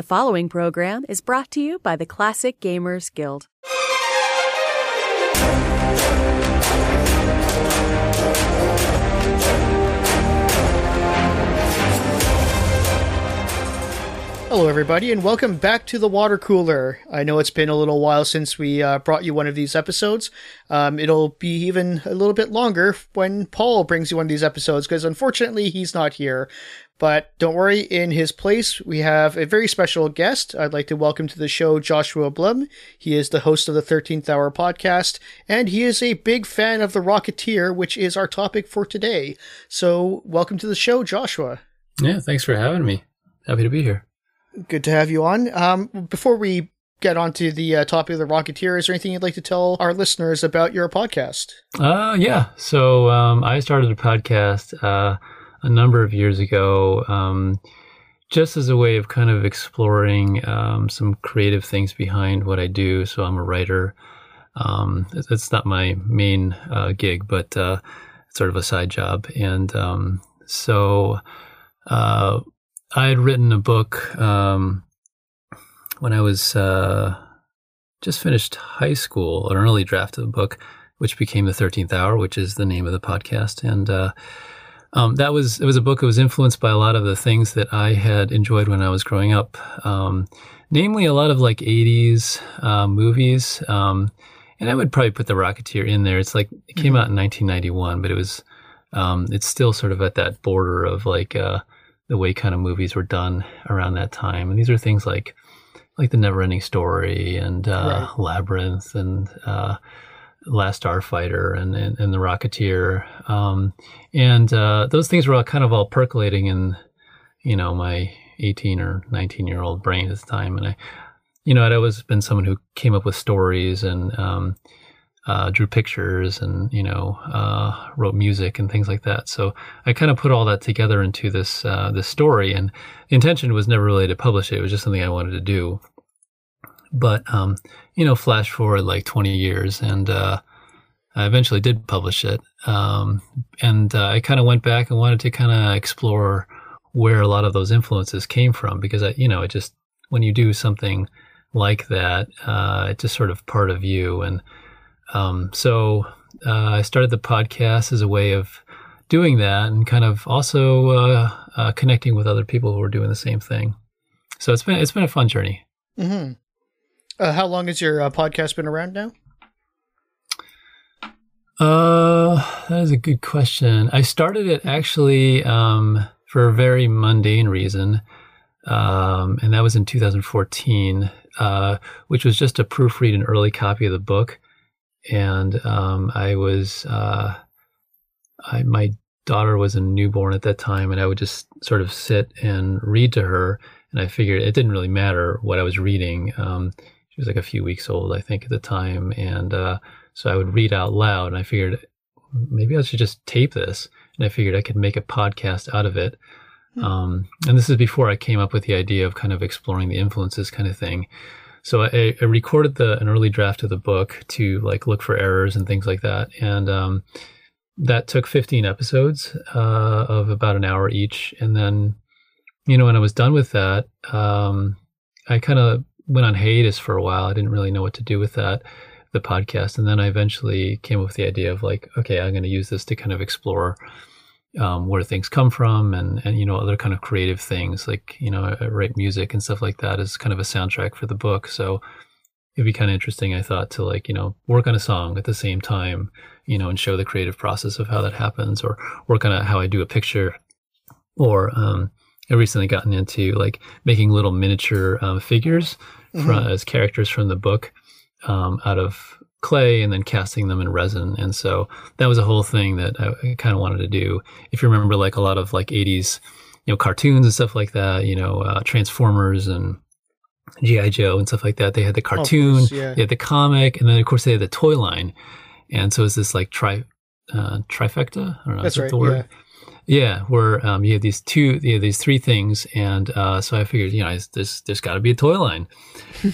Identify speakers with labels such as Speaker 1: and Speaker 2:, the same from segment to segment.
Speaker 1: The following program is brought to you by the Classic Gamers Guild.
Speaker 2: Hello, everybody, and welcome back to the water cooler. I know it's been a little while since we uh, brought you one of these episodes. Um, it'll be even a little bit longer when Paul brings you one of these episodes, because unfortunately he's not here. But don't worry, in his place, we have a very special guest. I'd like to welcome to the show Joshua Blum. He is the host of the 13th Hour podcast, and he is a big fan of The Rocketeer, which is our topic for today. So, welcome to the show, Joshua.
Speaker 3: Yeah, thanks for having me. Happy to be here.
Speaker 2: Good to have you on. Um, before we get on to the uh, topic of the Rocketeer, is there anything you'd like to tell our listeners about your podcast?
Speaker 3: Uh, yeah. So um, I started a podcast uh, a number of years ago, um, just as a way of kind of exploring um, some creative things behind what I do. So I'm a writer. Um, it's not my main uh, gig, but uh, it's sort of a side job. And um, so uh, I had written a book um, when I was uh, just finished high school, an early draft of the book, which became the Thirteenth Hour, which is the name of the podcast, and uh, um, that was it was a book that was influenced by a lot of the things that I had enjoyed when I was growing up, um, namely a lot of like '80s uh, movies. Um, and I would probably put The Rocketeer in there. It's like it came mm-hmm. out in 1991, but it was um, it's still sort of at that border of like uh, the way kind of movies were done around that time. And these are things like like the Neverending Story and uh, right. Labyrinth and uh, Last Starfighter and, and, and the Rocketeer. Um, and uh, those things were all kind of all percolating in you know my 18 or 19 year old brain at the time. And I, you know, I'd always been someone who came up with stories and um, uh, drew pictures and you know uh, wrote music and things like that. So I kind of put all that together into this uh, this story, and the intention was never really to publish it. It was just something I wanted to do. But um, you know, flash forward like 20 years, and uh, I eventually did publish it. Um, and uh, I kind of went back and wanted to kind of explore where a lot of those influences came from, because I, you know, it just when you do something like that, uh, it's just sort of part of you and um, so uh, I started the podcast as a way of doing that and kind of also uh, uh, connecting with other people who are doing the same thing. So it's been it's been a fun journey.
Speaker 2: Mm-hmm. Uh, how long has your uh, podcast been around now?
Speaker 3: Uh, that is a good question. I started it actually um, for a very mundane reason, um, and that was in 2014, uh, which was just to proofread an early copy of the book and um, I was uh, I, my daughter was a newborn at that time, and I would just sort of sit and read to her. And I figured it didn't really matter what I was reading. Um, she was like a few weeks old, I think, at the time, and uh, so I would read out loud. And I figured maybe I should just tape this, and I figured I could make a podcast out of it. Hmm. Um, and this is before I came up with the idea of kind of exploring the influences kind of thing. So I, I, recorded the an early draft of the book to like look for errors and things like that, and um, that took 15 episodes uh, of about an hour each. And then, you know, when I was done with that, um, I kind of went on hiatus for a while. I didn't really know what to do with that, the podcast, and then I eventually came up with the idea of like, okay, I'm going to use this to kind of explore um, where things come from and, and, you know, other kind of creative things like, you know, I write music and stuff like that as kind of a soundtrack for the book. So it'd be kind of interesting, I thought, to like, you know, work on a song at the same time, you know, and show the creative process of how that happens or work on a, how I do a picture or, um, I recently gotten into like making little miniature um, figures mm-hmm. from, as characters from the book um, out of clay and then casting them in resin. And so that was a whole thing that I kind of wanted to do. If you remember, like a lot of like 80s, you know, cartoons and stuff like that, you know, uh, Transformers and G.I. Joe and stuff like that. They had the cartoon, oh, course, yeah. they had the comic, and then of course they had the toy line. And so it's this like tri, uh, trifecta. I don't know.
Speaker 2: That's right. The word. Yeah.
Speaker 3: Yeah, where um, you have these two, you have these three things, and uh, so I figured, you know, there's there's got to be a toy line,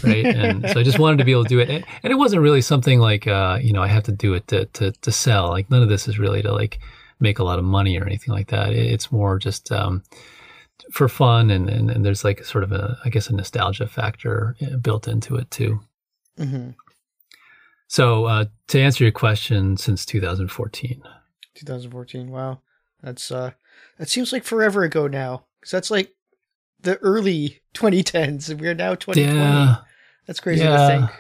Speaker 3: right? and so I just wanted to be able to do it, and, it wasn't really something like, uh, you know, I have to do it to, to to sell. Like none of this is really to like make a lot of money or anything like that. It's more just um, for fun, and, and and there's like sort of a I guess a nostalgia factor built into it too.
Speaker 2: hmm
Speaker 3: So uh, to answer your question, since 2014.
Speaker 2: 2014. Wow, that's uh, that seems like forever ago now. Because that's like the early 2010s, and we're now 2020.
Speaker 3: Yeah,
Speaker 2: That's crazy
Speaker 3: Yeah.
Speaker 2: to think.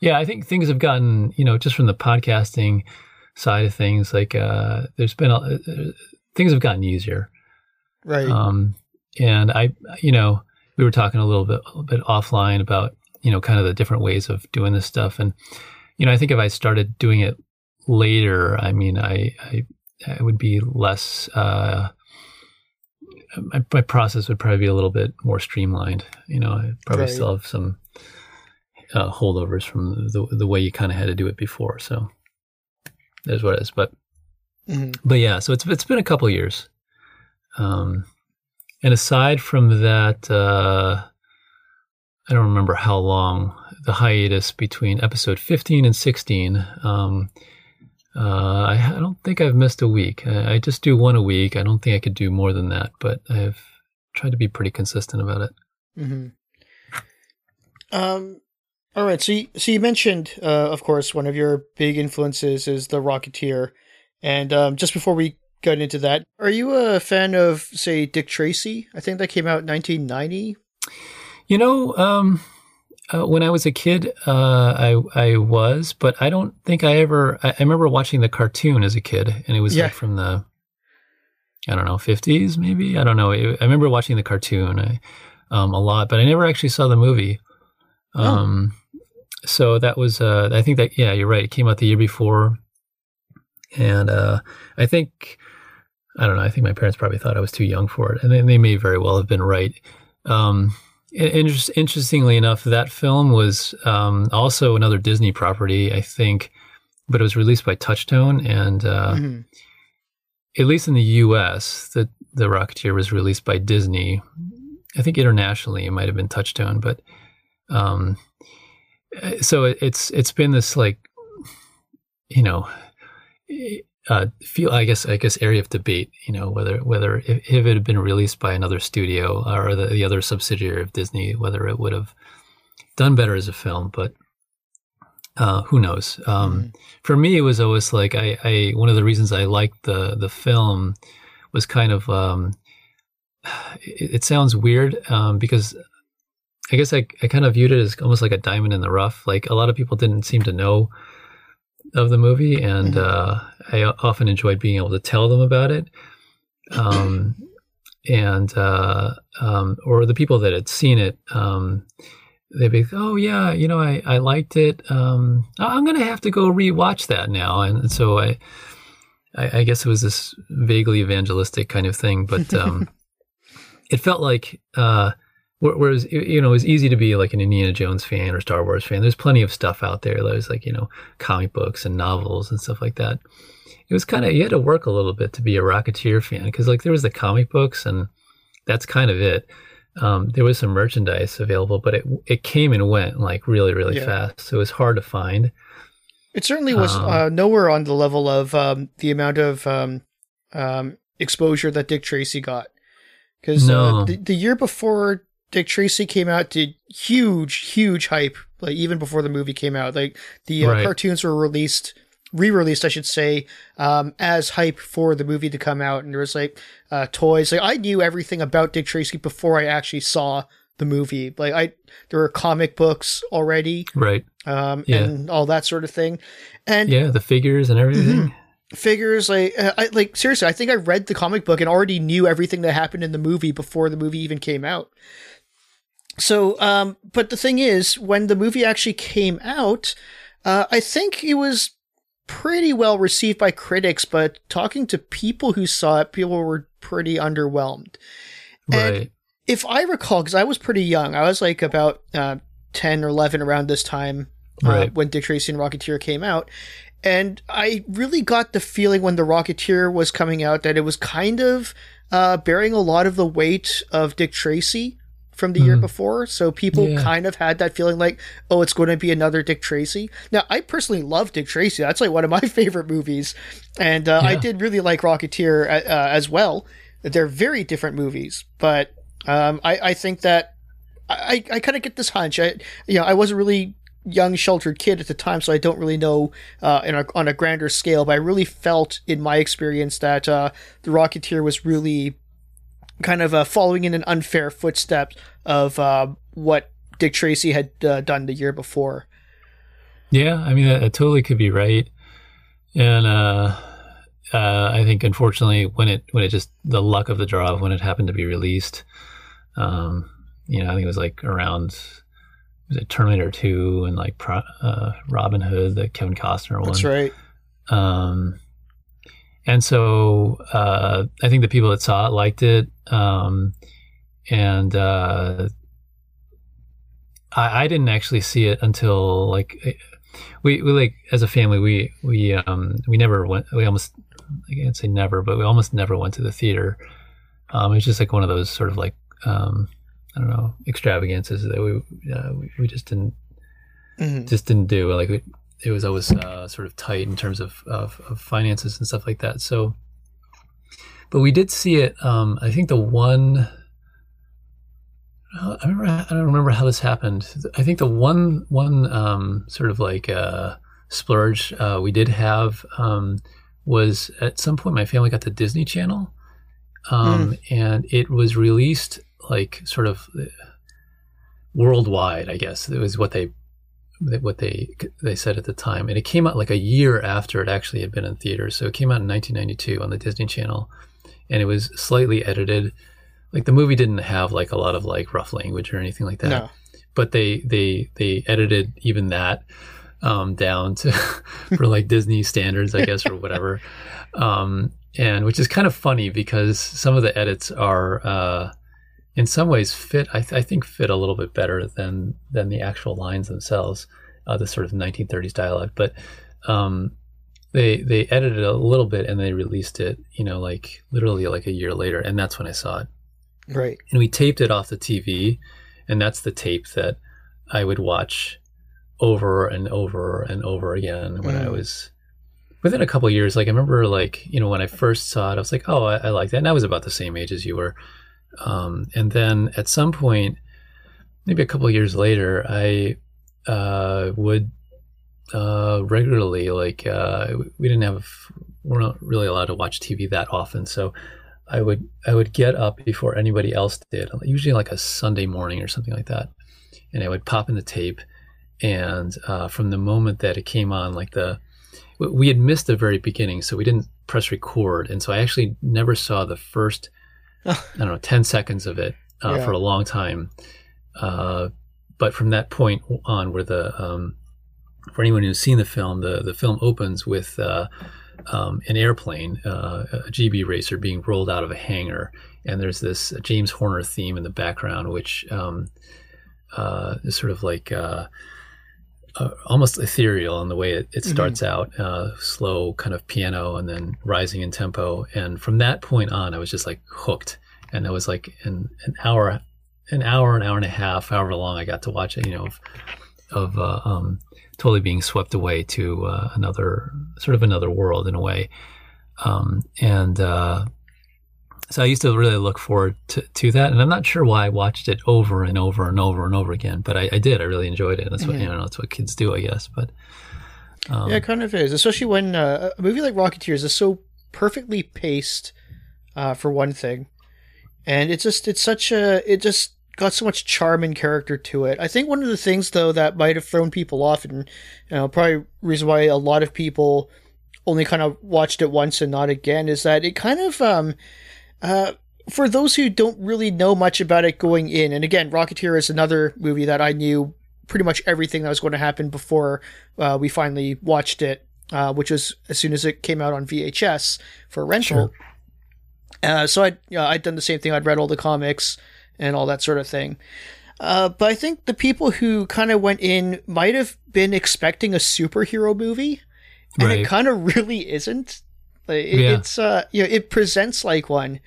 Speaker 3: yeah. I think things have gotten you know just from the podcasting side of things, like uh, there's been a, uh, things have gotten easier.
Speaker 2: Right.
Speaker 3: Um, and I, you know, we were talking a little bit, a little bit offline about, you know, kind of the different ways of doing this stuff. And, you know, I think if I started doing it later, I mean, I, I, I would be less, uh, my, my process would probably be a little bit more streamlined. You know, I probably
Speaker 2: Right.
Speaker 3: still have some uh, holdovers from the the way you kind of had to do it before. So there's what it is. But
Speaker 2: Mhm.
Speaker 3: but yeah, so it's it's been a couple years. Um, and aside from that, uh, I don't remember how long the hiatus between episode 15 and 16. Um, uh, I, I don't think I've missed a week. I, I just do one a week. I don't think I could do more than that, but I've tried to be pretty consistent about it.
Speaker 2: hmm Um, all right. So, you, so you mentioned, uh, of course, one of your big influences is the Rocketeer, and um, just before we got into that, are you a fan of, say, Dick Tracy? I think that came out in 1990.
Speaker 3: You know, um, uh, when I was a kid, uh, I I was, but I don't think I ever. I, I remember watching the cartoon as a kid, and it was
Speaker 2: Yeah.
Speaker 3: like from the, I don't know, fifties maybe. I don't know. It, I remember watching the cartoon I, um, a lot, but I never actually saw the movie.
Speaker 2: Oh.
Speaker 3: Um, so that was. Uh, I think that yeah, you're right. It came out the year before, and uh, I think. I don't know. I think my parents probably thought I was too young for it, and they, they may very well have been right. Um, in- interest, interestingly enough, that film was um, also another Disney property, I think, but it was released by Touchstone, and uh,
Speaker 2: Mhm.
Speaker 3: at least in the U.S., the the Rocketeer was released by Disney. I think internationally it might have been Touchstone, but um, uh, so it, it's it's been this like, you know, uh, feel I guess I guess area of debate. You know whether whether if, if it had been released by another studio or the, the other subsidiary of Disney, whether it would have done better as a film. But uh, who knows? Um, For me, it was always like I, I one of the reasons I liked the the film was kind of um, it, it sounds weird um, because I guess I, I kind of viewed it as almost like a diamond in the rough. Like a lot of people didn't seem to know of the movie, and
Speaker 2: Mhm.
Speaker 3: uh, I often enjoyed being able to tell them about it. Um, and uh, um, or the people that had seen it, um, they'd be, oh yeah, you know, I, I liked it. Um, I'm gonna have to go rewatch that now, and so I, I, I guess it was this vaguely evangelistic kind of thing, but um, it felt like. Uh, Whereas you know, it was easy to be like an Indiana Jones fan or Star Wars fan. There's plenty of stuff out there. There's like you know, comic books and novels and stuff like that. It was kind of you had to work a little bit to be a Rocketeer fan because like there was the comic books and that's kind of it. Um, there was some merchandise available, but it it came and went like really really
Speaker 2: Yeah.
Speaker 3: fast. So it was hard to find.
Speaker 2: It certainly was
Speaker 3: Um,
Speaker 2: uh, nowhere on the level of um, the amount of um, um, exposure that Dick Tracy got. Because
Speaker 3: No.
Speaker 2: uh, the, the year before Dick Tracy came out, did huge, huge hype. Like even before the movie came out, like the uh,
Speaker 3: Right.
Speaker 2: cartoons were released, re-released, I should say, um, as hype for the movie to come out. And there was like uh, toys. Like I knew everything about Dick Tracy before I actually saw the movie. Like I, there were comic books already
Speaker 3: Right?
Speaker 2: um,
Speaker 3: Yeah.
Speaker 2: and all that sort of thing. And
Speaker 3: Yeah, the figures and everything.
Speaker 2: figures, like, uh, I, like seriously, I think I read the comic book and already knew everything that happened in the movie before the movie even came out. So, um, but the thing is, when the movie actually came out, uh, I think it was pretty well received by critics, but talking to people who saw it, people were pretty underwhelmed. And-
Speaker 3: Right.
Speaker 2: If I recall, because I was pretty young, I was like about uh, 10 or 11 around this time uh,
Speaker 3: Right.
Speaker 2: when Dick Tracy and Rocketeer came out. And I really got the feeling when the Rocketeer was coming out that it was kind of uh, bearing a lot of the weight of Dick Tracy from the year
Speaker 3: Mhm.
Speaker 2: before. So people
Speaker 3: Yeah.
Speaker 2: kind of had that feeling like, oh, it's going to be another Dick Tracy. Now, I personally love Dick Tracy. That's like one of my favorite movies. And uh, I did really like Rocketeer uh, uh, as well. they're very different movies, but um, I, I think that I, I kind of get this hunch. I, you know, I wasn't really young sheltered kid at the time, so I don't really know uh, a, on a grander scale. But I really felt in my experience that uh, the Rocketeer was really kind of uh, following in an unfair footstep of uh, what Dick Tracy had uh, done the year before.
Speaker 3: Yeah, I mean, that, totally could be right, and uh, I think unfortunately, when it when it just the luck of the draw when it happened to be released, um, you know, I think it was like around was it Terminator Two and like uh, Robin Hood, the Kevin Costner one.
Speaker 2: That's right.
Speaker 3: Um, and so uh, I think the people that saw it liked it, um, and uh, I, I, didn't actually see it until like we, we like as a family we we um, we never went we almost I can't say never but we almost never went to the theater. Um, it was just like one of those sort of like um, I don't know extravagances that we uh, we, we, just didn't mm-hmm. just didn't do. Like we, it was always uh, sort of tight in terms of, of, of finances and stuff like that. So, but we did see it. Um, I think the one. I remember. I don't remember how this happened. I think the one one um, sort of like uh, splurge uh, we did have um, was at some point my family got the Disney Channel, um, mm. and it was released like sort of uh, worldwide. I guess it was what they what they they said at the time, and it came out like a year after it actually had been in theaters. So it came out in 1992 on the Disney Channel, and it was slightly edited. Like the movie didn't have like a lot of like rough language or anything like that. No. But they they they edited even that um, down to for like Disney standards, I guess, or whatever. Um, and which is kind of funny because some of the edits are. Uh, in some ways fit I, th- I, think fit a little bit better than than the actual lines themselves uh, the sort of 1930s dialogue. But um, they they edited a little bit and they released it you know like literally like a year later and that's when i saw it.
Speaker 2: Right.
Speaker 3: And we taped it off the tv and that's the tape that i would watch over and over and over again when mm. i was within a couple years. Like i remember like you know when i first saw it i was like oh i, I like that. And i was about the same age as you were um, and then at some point, maybe a couple years later, I uh, would uh, regularly like uh, we didn't have we're not really allowed to watch TV that often, so I would I would get up before anybody else did, usually like a Sunday morning or something like that, and I would pop in the tape, and uh, from the moment that it came on, like the we had missed the very beginning, so we didn't press record, and so I actually never saw the first I don't know, 10 seconds of it uh, yeah. for a long time. Uh, but from that point on, where the, um, for anyone who's seen the film, the, the film opens with uh, um, an airplane, uh, a GB racer being rolled out of a hangar. And there's this James Horner theme in the background, which um, uh, is sort of like uh, almost ethereal in the way it, it mm-hmm. starts mm-hmm. out, uh, slow kind of piano and then rising in tempo. And from that point on, I was just like hooked. And it was like an, an hour, an hour, an hour and a half, however long I got to watch it, you know, of, of uh, um, totally being swept away to uh, another sort of another world in a way. Um, and uh, so I used to really look forward to, to that, and I'm not sure why I watched it over and over and over and over again, but I, I did. I really enjoyed it. That's what mm-hmm. you know. That's what kids do, I guess. But
Speaker 2: um, yeah, it kind of is, especially when uh, a movie like Rocketeers is so perfectly paced, uh, for one thing, and it's just it's such a it just got so much charm and character to it. I think one of the things though that might have thrown people off, and you know, probably reason why a lot of people only kind of watched it once and not again, is that it kind of um uh, for those who don't really know much about it going in, and again, Rocketeer is another movie that I knew pretty much everything that was going to happen before uh, we finally watched it, uh, which was as soon as it came out on VHS for rental. Sure. Uh, so I'd, you know, I'd done the same thing. I'd read all the comics and all that sort of thing. Uh, but I think the people who kind of went in might have been expecting a superhero movie, and right. it kind of really isn't. It, yeah. It's uh, you know, it presents like one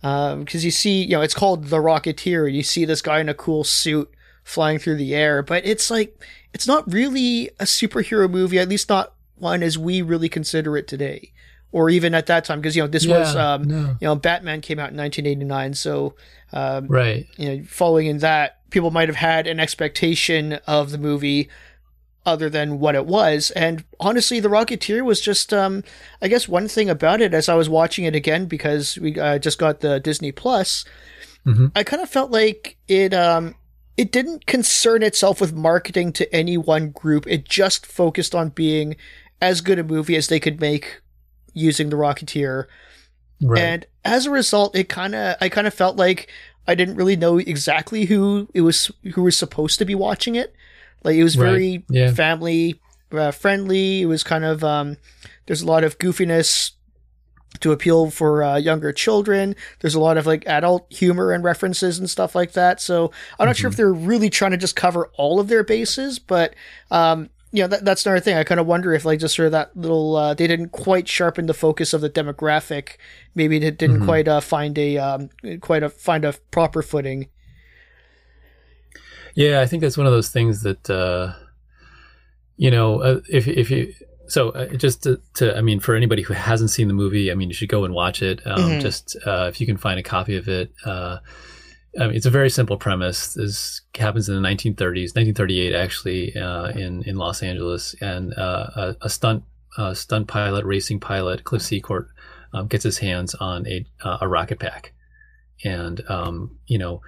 Speaker 2: because um, you see, you know, it's called the Rocketeer. And you see this guy in a cool suit flying through the air, but it's like it's not really a superhero movie, at least not one as we really consider it today. or even at that time because you know this was um,
Speaker 3: no.
Speaker 2: you know Batman came out in 1989, so um,
Speaker 3: Right.
Speaker 2: you know following in that people might have had an expectation of the movie other than what it was and honestly the rocketeer was just um i guess one thing about it as i was watching it again because we uh, just got the disney plus
Speaker 3: Mhm.
Speaker 2: i kind of felt like it um it didn't concern itself with marketing to any one group it just focused on being as good a movie as they could make using the rocketeer
Speaker 3: Right.
Speaker 2: and as a result, it kind of I kind of felt like I didn't really know exactly who it was who was supposed to be watching it. Like it was
Speaker 3: Right.
Speaker 2: very
Speaker 3: Yeah.
Speaker 2: family uh, friendly. It was kind of um, there's a lot of goofiness to appeal for uh, younger children. There's a lot of like adult humor and references and stuff like that. So I'm not sure if they're really trying to just cover all of their bases, but um, you know that, that's another thing. I kind of wonder if like just sort of that little uh, they didn't quite sharpen the focus of the demographic. Maybe it didn't quite uh, find a um, quite a find a proper footing.
Speaker 3: Yeah, I think that's one of those things that uh, you know, uh, if if you so uh, just to, to, I mean, for anybody who hasn't seen the movie, I mean, you should go and watch it. Um,
Speaker 2: Mhm.
Speaker 3: Just uh, if you can find a copy of it. Uh, I mean, it's a very simple premise. This happens in the 1930s, 1938 actually, uh, in in Los Angeles, and uh, a, a stunt uh, stunt pilot, racing pilot, Cliff Secord, um, gets his hands on a uh, a rocket pack, and um, you know,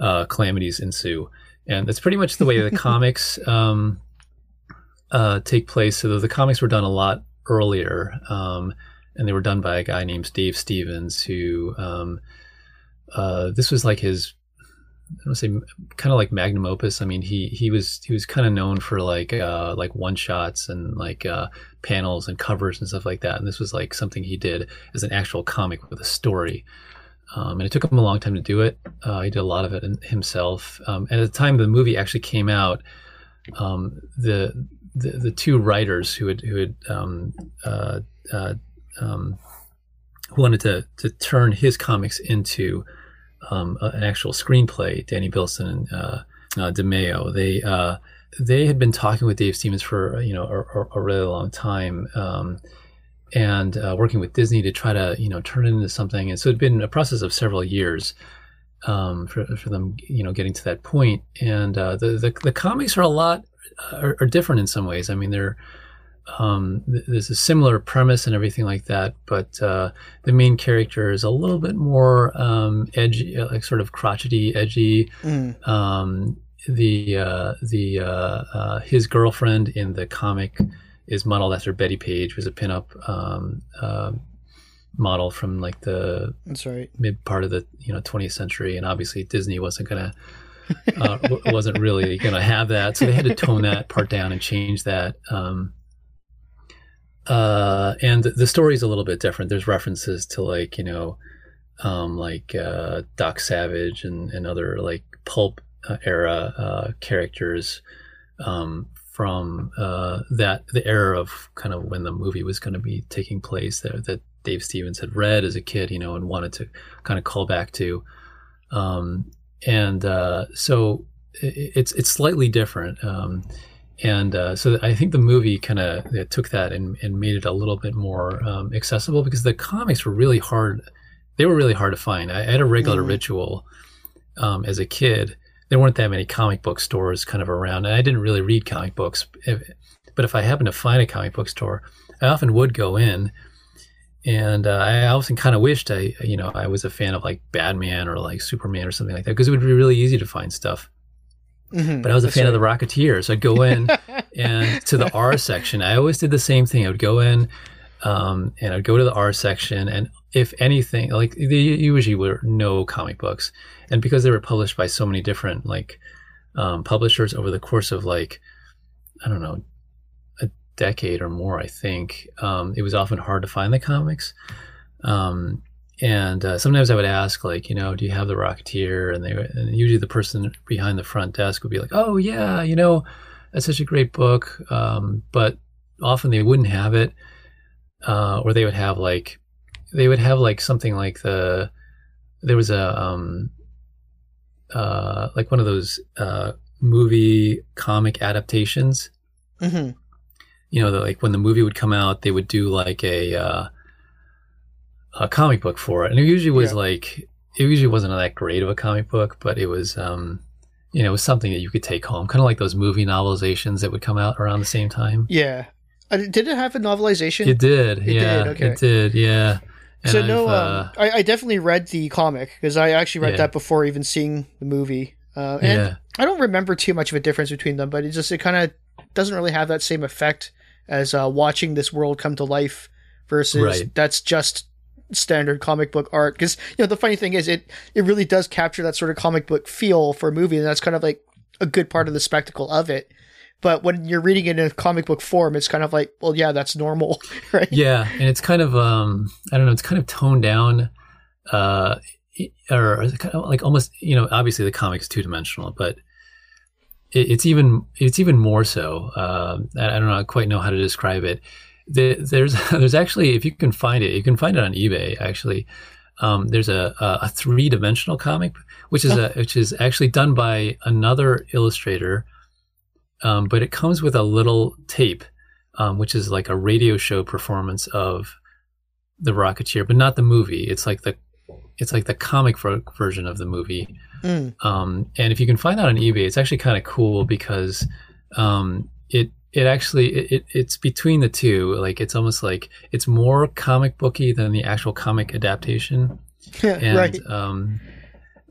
Speaker 3: uh, calamities ensue, and that's pretty much the way the comics um, uh, take place. So the comics were done a lot earlier, um, and they were done by a guy named Dave Stevens, who um, uh, this was like his. I don't say kind of like magnum opus. I mean, he he was he was kind of known for like uh, like one shots and like uh, panels and covers and stuff like that. And this was like something he did as an actual comic with a story. Um, and it took him a long time to do it. Uh, he did a lot of it himself. Um, and at the time the movie actually came out, um, the, the the two writers who had who had um, uh, uh, um, wanted to to turn his comics into um, a- an actual screenplay, Danny Bilson and uh, uh, DeMeo, they uh, they had been talking with Dave Stevens for you know a, a- really long time, and uh, working with Disney to try to you know turn it into something. And so it'd been a process of several years um, for for them you know getting to that point. And uh, the, the the comics are a lot are, are different in some ways. I mean they're um, th- there's a similar premise and everything like that, but uh, the main character is a little bit more um, edgy, uh, like sort of crotchety, edgy.
Speaker 2: Mm.
Speaker 3: Um, the uh, the uh, uh, his girlfriend in the comic is modeled after Bettie Page, who's a pinup um, uh, model from like the
Speaker 2: That's right.
Speaker 3: mid part of the you know 20th century, and obviously Disney wasn't gonna uh, wasn't really gonna have that, so they had to tone that part down and change that. Um, uh, and the story is a little bit different. There's references to like you know, um, like uh, Doc Savage and, and other like pulp uh, era uh, characters um, from uh, that the era of kind of when the movie was going to be taking place that, that Dave Stevens had read as a kid, you know, and wanted to kind of call back to. Um, and uh, so it, it's it's slightly different. Um, and uh, so I think the movie kind of took that and, and made it a little bit more um, accessible because the comics were really hard. They were really hard to find. I, I had a regular
Speaker 2: Mhm.
Speaker 3: ritual um, as a kid. There weren't that many comic book stores kind of around, and I didn't really read comic books. But if I happened to find a comic book store, I often would go in, and uh, I often kind of wished I, you know, I was a fan of like Batman or like Superman or something like that because it would be really easy to find stuff.
Speaker 2: Mhm.
Speaker 3: But I was a fan
Speaker 2: right.
Speaker 3: of the Rocketeer, so I'd go in and to the R section. I always did the same thing. I would go in um, and I'd go to the R section, and if anything, like they usually were no comic books, and because they were published by so many different like um, publishers over the course of like I don't know a decade or more, I think um, it was often hard to find the comics. Um, and uh, sometimes I would ask, like, you know, do you have the Rocketeer? And they, and usually the person behind the front desk would be like, oh yeah, you know, that's such a great book. Um, but often they wouldn't have it, uh, or they would have like, they would have like something like the, there was a, um, uh, like one of those uh, movie comic adaptations
Speaker 2: Mhm.
Speaker 3: you know, the, like when the movie would come out, they would do like a uh, a comic book for it, and it usually was
Speaker 2: Yeah.
Speaker 3: like it usually wasn't that great of a comic book, but it was um, you know it was something that you could take home, kind of like those movie novelizations that would come out around the same time.
Speaker 2: Yeah. Uh, did it have a novelization?
Speaker 3: It did,
Speaker 2: It
Speaker 3: yeah,
Speaker 2: did, okay.
Speaker 3: it did, yeah. And
Speaker 2: so no,
Speaker 3: I've,
Speaker 2: um,
Speaker 3: uh,
Speaker 2: I, I definitely read the comic because I actually read
Speaker 3: Yeah.
Speaker 2: that before even seeing the movie. Uh, and
Speaker 3: yeah,
Speaker 2: I don't remember too much of a difference between them, but it just it kind of doesn't really have that same effect as uh, watching this world come to life versus
Speaker 3: Right.
Speaker 2: that's just standard comic book art. Because you know the funny thing is it it really does capture that sort of comic book feel for a movie, and that's kind of like a good part of the spectacle of it. But when you're reading it in a comic book form, it's kind of like, well, yeah, that's normal, right?
Speaker 3: yeah, and it's kind of um, I don't know, it's kind of toned down, uh, or kind of like almost you know, obviously the comic's two dimensional, but it, it's even it's even more so. Um, I, I don't know, I quite know how to describe it. The, there's there's actually if you can find it, you can find it on eBay. Actually, um, there's a a, a three dimensional comic, which is a which is actually done by another illustrator, um, but it comes with a little tape, um, which is like a radio show performance of the Rocketeer, but not the movie. It's like the it's like the comic ver- version of the movie.
Speaker 2: Mm.
Speaker 3: Um, and if you can find that on eBay, it's actually kind of cool because um, it it actually it, it, it's between the two. Like it's almost like it's more comic booky than the actual comic adaptation, and
Speaker 2: right.
Speaker 3: um,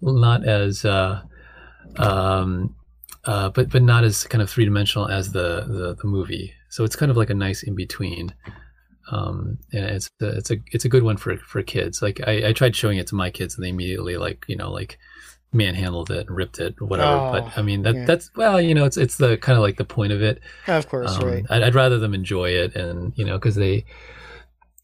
Speaker 3: not as uh, um, uh, but but not as kind of three dimensional as the, the the movie. So it's kind of like a nice in between. Um, and it's a, it's a it's a good one for for kids. Like I, I tried showing it to my kids, and they immediately like you know like manhandled it, and ripped it, whatever.
Speaker 2: Oh,
Speaker 3: but I mean that
Speaker 2: yeah.
Speaker 3: that's well, you know, it's it's the kind of like the point of it.
Speaker 2: Of course,
Speaker 3: Um,
Speaker 2: right.
Speaker 3: I'd, I'd rather them enjoy it, and you know, because they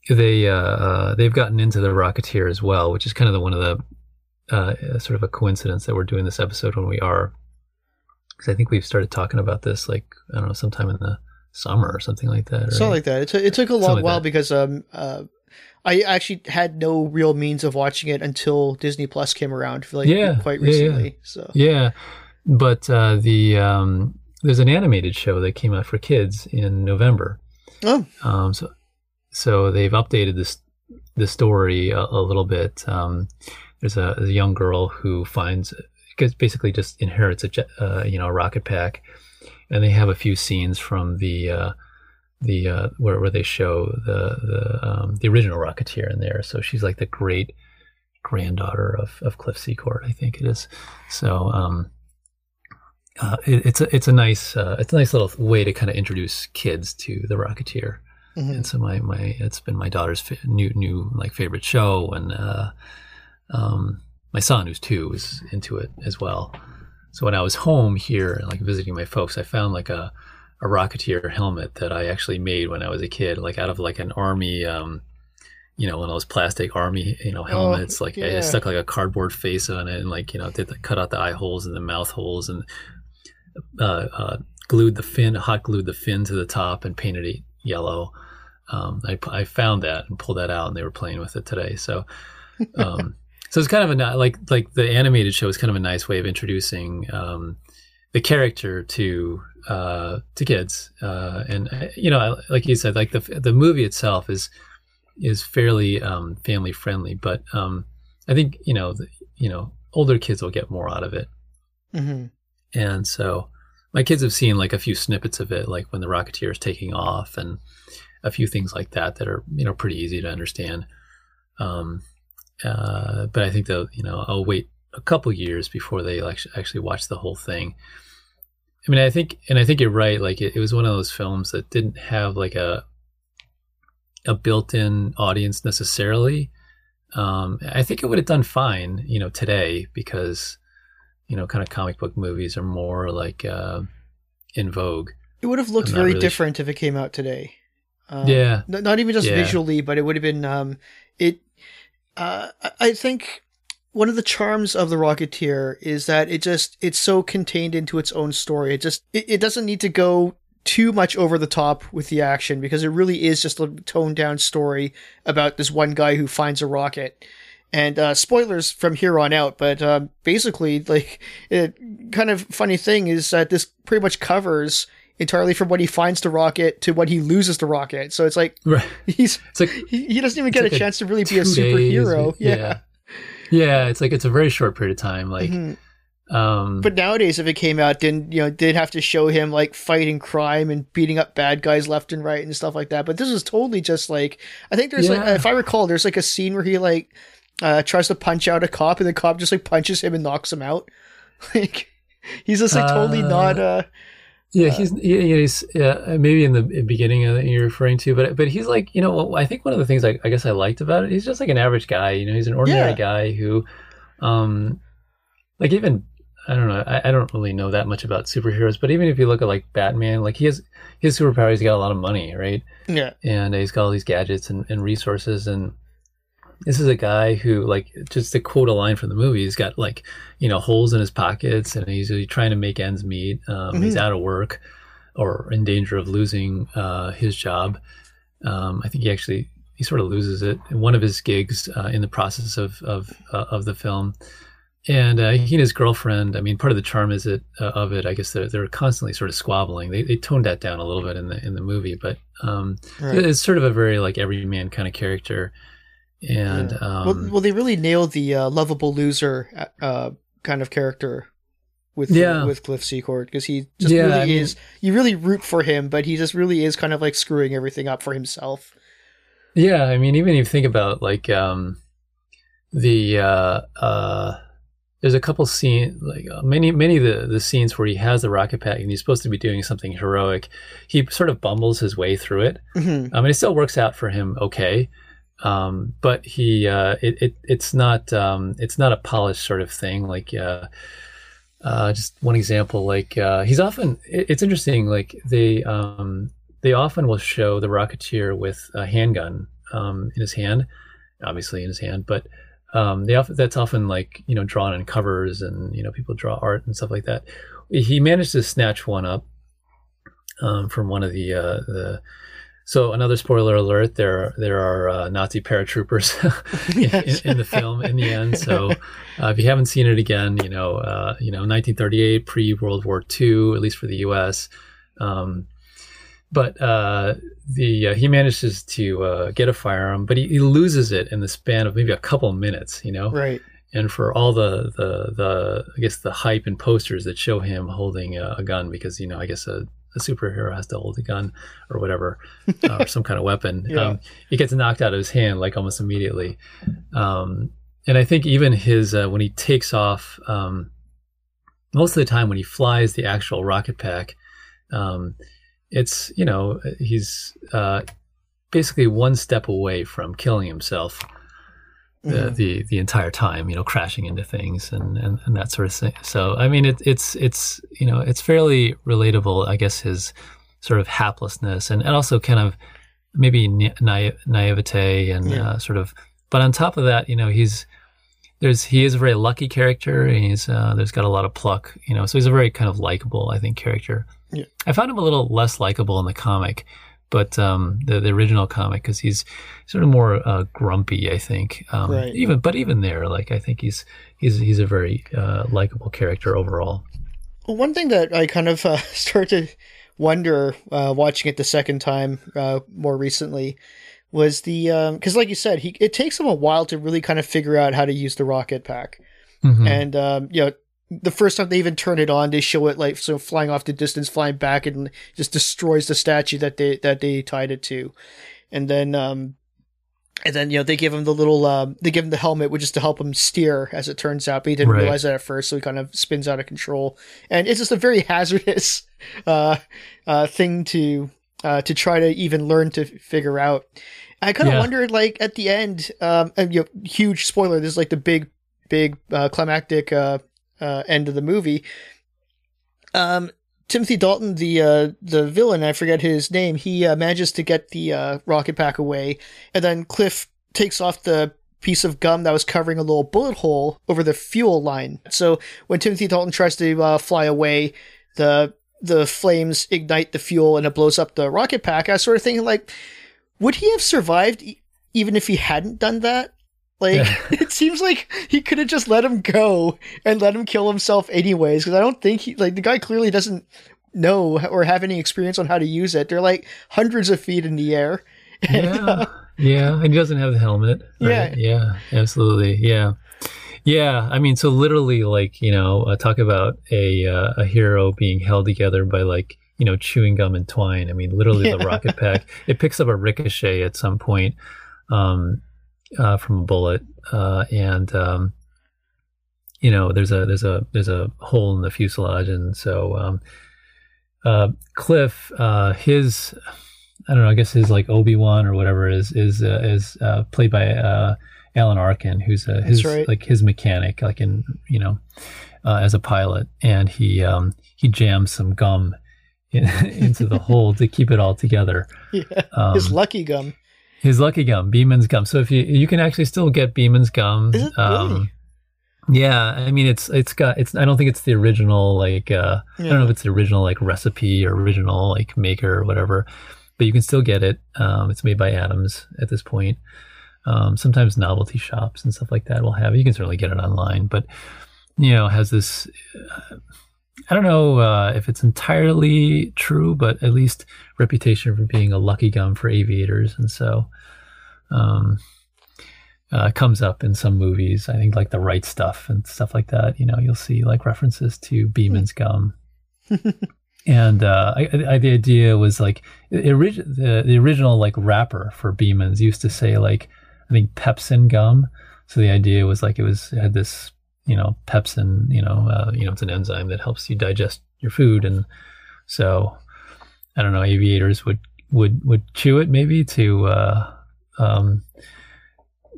Speaker 3: they uh, uh, they've gotten into the Rocketeer as well, which is kind of the one of the uh, sort of a coincidence that we're doing this episode when we are, because I think we've started talking about this like I don't know sometime in the summer or something like that.
Speaker 2: Something like that. It, took it took a long
Speaker 3: like
Speaker 2: while
Speaker 3: that.
Speaker 2: because um uh, I actually had no real means of watching it until Disney Plus came around, like
Speaker 3: Yeah,
Speaker 2: quite
Speaker 3: yeah, yeah.
Speaker 2: recently. So
Speaker 3: Yeah, but uh, the um, there's an animated show that came out for kids in November.
Speaker 2: oh,
Speaker 3: Um, so, so they've updated this the story a, a little bit. Um, there's a, a young girl who finds basically just inherits a jet, uh, you know a rocket pack, and they have a few scenes from the uh, the uh, where where they show the the um, the original Rocketeer in there. So she's like the great granddaughter of of Cliff Secord, I think it is. So. Um, uh, it, it's a it's a nice uh, it's a nice little way to kind of introduce kids to the Rocketeer
Speaker 2: mhm.
Speaker 3: and so my my it's been my daughter's fa- new new like favorite show and uh um my son who's two was into it as well. So when i was home here like visiting my folks i found like a a rocketeer helmet that i actually made when i was a kid like out of like an army um you know one of those plastic army you know helmets. Like i stuck like a cardboard face on it and like you know did the, cut out the eye holes and the mouth holes and uh, uh glued the fin hot glued the fin to the top and painted it yellow. Um, I, I found that and pulled that out, and they were playing with it today. So, um, so it's kind of a like like the animated show is kind of a nice way of introducing um, the character to uh, to kids. Uh, and uh, you know, like you said, like the the movie itself is is fairly um, family friendly, but um, I think you know the, you know older kids will get more out of it.
Speaker 2: Mhm.
Speaker 3: And so my kids have seen like a few snippets of it, like when the Rocketeer is taking off and a few things like that that are, you know, pretty easy to understand. Um, uh, but I think though, you know, I'll wait a couple years before they like actually watch the whole thing. I mean, I think, and I think you're right. Like it, it was one of those films that didn't have like a, a built-in audience necessarily. Um, I think it would have done fine, you know, today because, you know, kind of comic book movies are more like uh, in vogue.
Speaker 2: it would have looked very
Speaker 3: really
Speaker 2: different if it came out today. Um,
Speaker 3: Yeah.
Speaker 2: not even just
Speaker 3: Yeah.
Speaker 2: visually, but it would have been um, it. Uh, I- think one of the charms of the Rocketeer is that it just it's so contained into its own story. It just it, it doesn't need to go too much over the top with the action because it really is just a toned down story about this one guy who finds a rocket. And uh, spoilers from here on out, but uh, basically, like, it, kind of funny thing is that this pretty much covers entirely from when he finds the rocket to when he loses the rocket. So it's like
Speaker 3: Right.
Speaker 2: he's
Speaker 3: It's like
Speaker 2: he, he doesn't even get
Speaker 3: like
Speaker 2: a chance to really be a
Speaker 3: two days,
Speaker 2: superhero. yeah.
Speaker 3: yeah. yeah, it's like it's a very short period of time. Like,
Speaker 2: Mhm.
Speaker 3: um,
Speaker 2: But nowadays, if it came out, then you know they'd have to show him like fighting crime and beating up bad guys left and right and stuff like that. But this is totally just like I think there's like if I recall, there's like a scene where he like uh, tries to punch out a cop and the cop just like punches him and knocks him out. like he's just like totally
Speaker 3: Uh,
Speaker 2: not. uh
Speaker 3: Yeah, he's yeah, he's yeah, maybe in the beginning of that you're referring to, but but he's like you know I think one of the things I, I guess I liked about it he's just like an average guy you know he's an ordinary
Speaker 2: Yeah.
Speaker 3: guy who, um, like even I don't know I, I don't really know that much about superheroes, but even if you look at like Batman, like he has his superpower he's got a lot of money right,
Speaker 2: Yeah,
Speaker 3: and he's got all these gadgets and, and resources and this is a guy who like just to quote a line from the movie he's got like you know holes in his pockets and he's trying to make ends meet. Um, he's
Speaker 2: Mhm.
Speaker 3: out of work or in danger of losing uh, his job. Um, i think he actually he sort of loses it in one of his gigs uh, in the process of of, uh, of the film. And uh, he and his girlfriend i mean part of the charm is it uh, of it i guess they're, they're constantly sort of squabbling. They, they toned that down a little bit in the in the movie but um,
Speaker 2: right.
Speaker 3: it's sort of a very like everyman kind of character, and
Speaker 2: Yeah.
Speaker 3: um,
Speaker 2: well, well, they really nailed the uh, lovable loser uh, kind of character with
Speaker 3: Yeah.
Speaker 2: with Cliff Secord because he just
Speaker 3: Yeah,
Speaker 2: really
Speaker 3: I mean-
Speaker 2: is. You really root for him, but he just really is kind of like screwing everything up for himself.
Speaker 3: yeah, I mean, even if you think about like um, the uh, uh, there's a couple scenes like uh, many many of the the scenes where he has the rocket pack and he's supposed to be doing something heroic, he sort of bumbles his way through it.
Speaker 2: Mhm.
Speaker 3: I mean, it still works out for him okay, um, but he uh, it, it it's not um, it's not a polished sort of thing. Like uh, uh, just one example, like uh, he's often it, it's interesting. Like they um, they often will show the Rocketeer with a handgun um, in his hand, obviously in his hand, but um, they often that's often like you know drawn in covers and you know people draw art and stuff like that. He managed to snatch one up um, from one of the uh, the. So another spoiler alert: there there are uh, Nazi paratroopers
Speaker 2: Yes.
Speaker 3: in, in the film in the end. So uh, if you haven't seen it again, you know uh, you know 1938 pre World War II, at least for the U.S. Um, but uh, the uh, he manages to uh, get a firearm, but he, he loses it in the span of maybe a couple minutes. You know,
Speaker 2: Right.
Speaker 3: and for all the the the I guess the hype and posters that show him holding a, a gun because you know I guess a, a superhero has to hold a gun or whatever uh, or some kind of weapon.
Speaker 2: Yeah.
Speaker 3: Um, it gets knocked out of his hand like almost immediately. Um, and I think even his uh, when he takes off, um, most of the time when he flies the actual rocket pack, um, it's you know he's uh, basically one step away from killing himself the,
Speaker 2: Mhm.
Speaker 3: the the entire time, you know, crashing into things and, and, and that sort of thing. So I mean, it, it's it's you know it's fairly relatable, I guess, his sort of haplessness and, and also kind of maybe na- naive, naivete and
Speaker 2: Yeah.
Speaker 3: uh, sort of. But on top of that, you know, he's there's he is a very lucky character. And he's uh, there's got a lot of pluck, you know, so he's a very kind of likable, I think, character.
Speaker 2: Yeah.
Speaker 3: I found him a little less likable in the comic, but um, the the original comic because he's sort of more uh, grumpy, I think. Um,
Speaker 2: Right.
Speaker 3: Even but even there, like I think he's he's he's a very uh, likable character overall.
Speaker 2: Well, one thing that I kind of uh, start to wonder uh, watching it the second time uh, more recently was the because, like you said, he it takes him a while to really kind of figure out how to use the rocket pack,
Speaker 3: Mhm.
Speaker 2: and um, you know. The first time they even turn it on, they show it like so flying off the distance, flying back, and just destroys the statue that they that they tied it to, and then um, and then you know they give him the little um, they give him the helmet, which is to help him steer, as it turns out. But he didn't
Speaker 3: Right.
Speaker 2: realize that at first, so he kind of spins out of control, and it's just a very hazardous uh, uh, thing to uh, to try to even learn to figure out. I kind of
Speaker 3: Yeah.
Speaker 2: wondered, like at the end, um, and, you know, huge spoiler. This is like the big, big uh, climactic uh, uh, end of the movie. Um, Timothy Dalton, the uh, the villain, I forget his name. He uh, manages to get the uh, rocket pack away, and then Cliff takes off the piece of gum that was covering a little bullet hole over the fuel line. So when Timothy Dalton tries to uh, fly away, the the flames ignite the fuel and it blows up the rocket pack. I was sort of thinking like, would he have survived e- even if he hadn't done that? Like it seems like he could have just let him go and let him kill himself anyways. Because I don't think he like the guy clearly doesn't know or have any experience on how to use it. They're like hundreds of feet in the air.
Speaker 3: And, yeah, uh, yeah, and he doesn't have the helmet.
Speaker 2: Right?
Speaker 3: Yeah, yeah, absolutely, yeah, yeah. I mean, so literally, like you know, uh, talk about a uh, a hero being held together by like you know chewing gum and twine. I mean, literally, yeah. the rocket pack it picks up a ricochet at some point. Um, uh, from a bullet, uh, and um, you know there's a there's a there's a hole in the fuselage, and so um, uh, Cliff, uh, his I don't know, I guess his like Obi Wan or whatever is is uh, is uh, played by Alan Arkin, who's his right. like his mechanic, like in you know as a pilot, and he um, he jams some gum. In, into the hole to keep it all together.
Speaker 2: Yeah, um, his lucky gum.
Speaker 3: His lucky gum, Beeman's gum. So if you you can actually still get Beeman's gum.
Speaker 2: Is it um, really?
Speaker 3: Yeah, I mean it's it's got it's I don't think it's the original like uh yeah. I don't know if it's the original like recipe or original like maker or whatever, but you can still get it. Um, it's made by Adams at this point. Um, sometimes novelty shops and stuff like that will have it. You can certainly get it online, but you know has this. Uh, I don't know uh, if it's entirely true, but at least reputation for being a lucky gum for aviators, and so um, uh, comes up in some movies. I think like the right stuff and stuff like that. You know, you'll see like references to Beeman's gum. and uh, I, I, the idea was like the, the, the original like wrapper for Beeman's used to say like I think pepsin gum. So the idea was like it was it had this you know pepsin you know uh, you know it's an enzyme that helps you digest your food. And so I don't know aviators would would would chew it maybe to uh, um,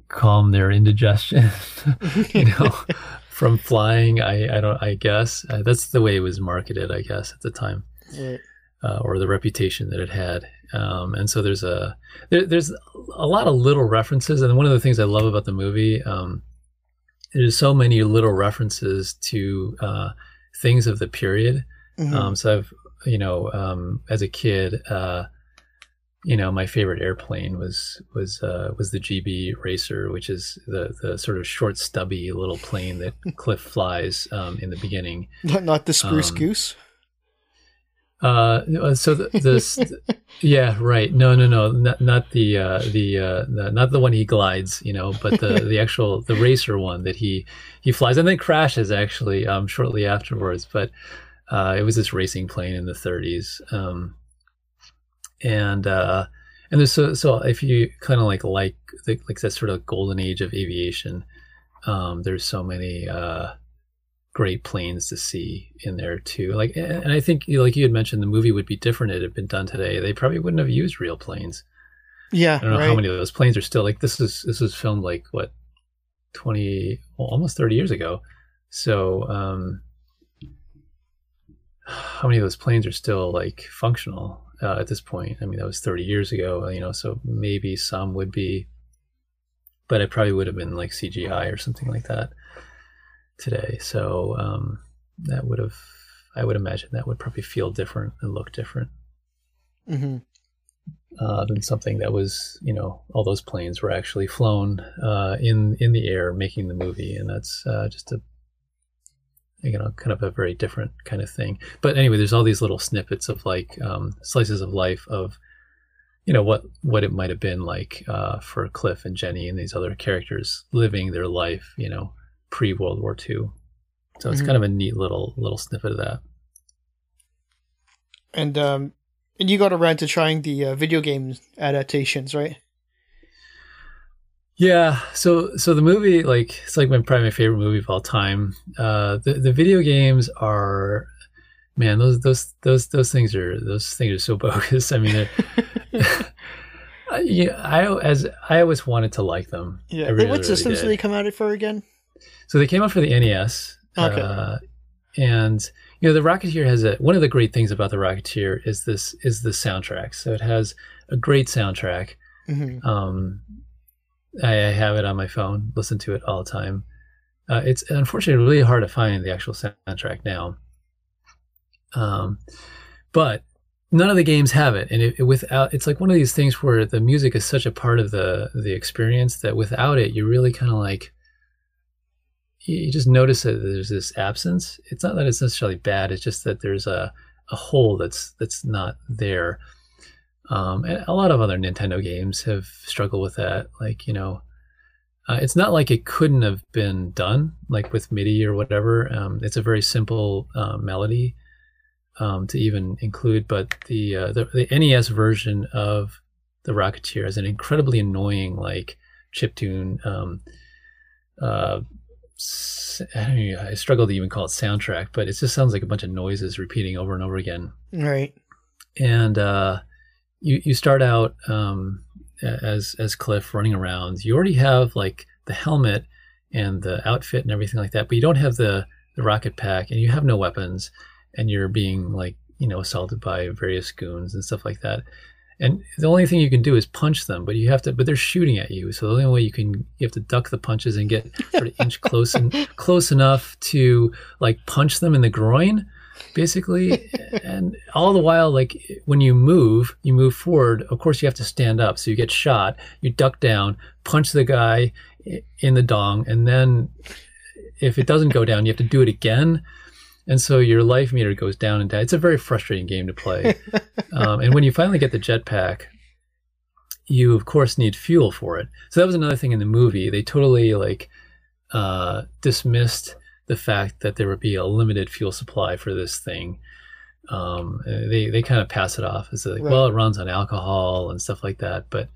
Speaker 3: calm their indigestion you know from flying. I I don't I guess uh, that's the way it was marketed I guess at the time uh, or the reputation that it had. Um, and so there's a there, there's a lot of little references. And one of the things I love about the movie um, there's so many little references to uh, things of the period. Mm-hmm. Um, so I've, you know, um, as a kid, uh, you know, my favorite airplane was was uh, was the Gee Bee Racer, which is the the sort of short, stubby little plane that Cliff flies um, in the beginning.
Speaker 2: Not, not the spruce um, goose.
Speaker 3: Uh, so the, the yeah, right. No, no, no, not, not the uh, the, uh, the not the one he glides, you know, but the the actual the racer one that he he flies and then crashes actually um, shortly afterwards. But uh, it was this racing plane in the 30s, um, and uh, and there's so so if you kind of like like the, like that sort of golden age of aviation, um, there's so many. Uh, great planes to see in there too. Like, and I think like you had mentioned, the movie would be different. if It had been done today. They probably wouldn't have used real planes.
Speaker 2: Yeah,
Speaker 3: I don't know right. how many of those planes are still like this is this was filmed like what twenty, well, almost thirty years ago. So, um, how many of those planes are still like functional uh, at this point? I mean, that was thirty years ago. You know, so maybe some would be, but it probably would have been like CGI or something like that today. So um, that would have, I would imagine that would probably feel different and look different
Speaker 2: mm-hmm.
Speaker 3: uh, than something that was, you know, all those planes were actually flown uh, in in the air making the movie, and that's uh, just a you know kind of a very different kind of thing. But anyway, there's all these little snippets of like um, slices of life of you know what what it might have been like uh, for Cliff and Jenny and these other characters living their life, you know, pre World War II. So it's mm-hmm. kind of a neat little little snippet of that.
Speaker 2: And um, and you got around to trying the uh, video game adaptations, right?
Speaker 3: Yeah, so so the movie, like it's like my probably my favorite movie of all time. Uh, the the video games are, man, those those those those things are those things are so bogus. I mean, yeah, I as I always wanted to like them.
Speaker 2: Yeah, really, what systems really did they come out for again?
Speaker 3: So they came out for the NES.
Speaker 2: Okay. Uh,
Speaker 3: and you know the Rocketeer has a one of the great things about the Rocketeer is this is the soundtrack. So it has a great soundtrack. Mm-hmm. Um, I, I, have it on my phone. Listen to it all the time. Uh, it's unfortunately really hard to find the actual soundtrack now. Um, but none of the games have it, and it, it, without it's like one of these things where the music is such a part of the the experience that without it, you really kind of like you just notice that there's this absence. It's not that it's necessarily bad; it's just that there's a a hole that's that's not there. Um, and a lot of other Nintendo games have struggled with that. Like you know, uh, it's not like it couldn't have been done, like with MIDI or whatever. Um, it's a very simple uh, melody um, to even include, but the, uh, the, the NES version of the Rocketeer is an incredibly annoying like chip tune. Um, uh, I, know, I struggle to even call it soundtrack, but it just sounds like a bunch of noises repeating over and over again.
Speaker 2: Right.
Speaker 3: And uh, you you start out um, as as Cliff running around. You already have like the helmet and the outfit and everything like that, but you don't have the the rocket pack, and you have no weapons, and you're being like you know assaulted by various goons and stuff like that. And the only thing you can do is punch them, but you have to. But they're shooting at you, so the only way you can you have to duck the punches and get sort of inch close and close enough to like punch them in the groin basically. and all the while, like when you move, you move forward. Of course, you have to stand up. So you get shot, you duck down, punch the guy in the dong, and then if it doesn't go down, you have to do it again. And so your life meter goes down and down. It's a very frustrating game to play. um, and when you finally get the jetpack, you of course need fuel for it. So that was another thing in the movie. They totally like uh, dismissed the fact that there would be a limited fuel supply for this thing. Um, they they kind of pass it off as like, right. well, it runs on alcohol and stuff like that, but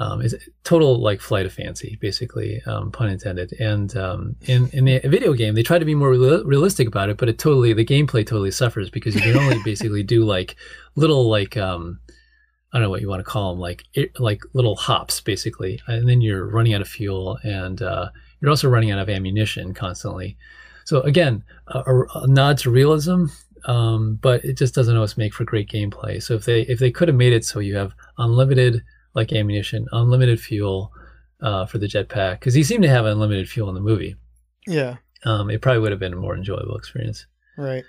Speaker 3: um, it's total like flight of fancy, basically, um, pun intended. And um, in in the video game, they try to be more real- realistic about it, but it totally the gameplay totally suffers because you can only basically do like little like um, I don't know what you want to call them, like it, like little hops, basically, and then you're running out of fuel and uh, you're also running out of ammunition constantly. So again, a, a nod to realism, um, but it just doesn't always make for great gameplay. So if they if they could have made it so you have unlimited like ammunition, unlimited fuel uh, for the jetpack, because he seemed to have unlimited fuel in the movie.
Speaker 2: Yeah,
Speaker 3: um, it probably would have been a more enjoyable experience.
Speaker 2: Right.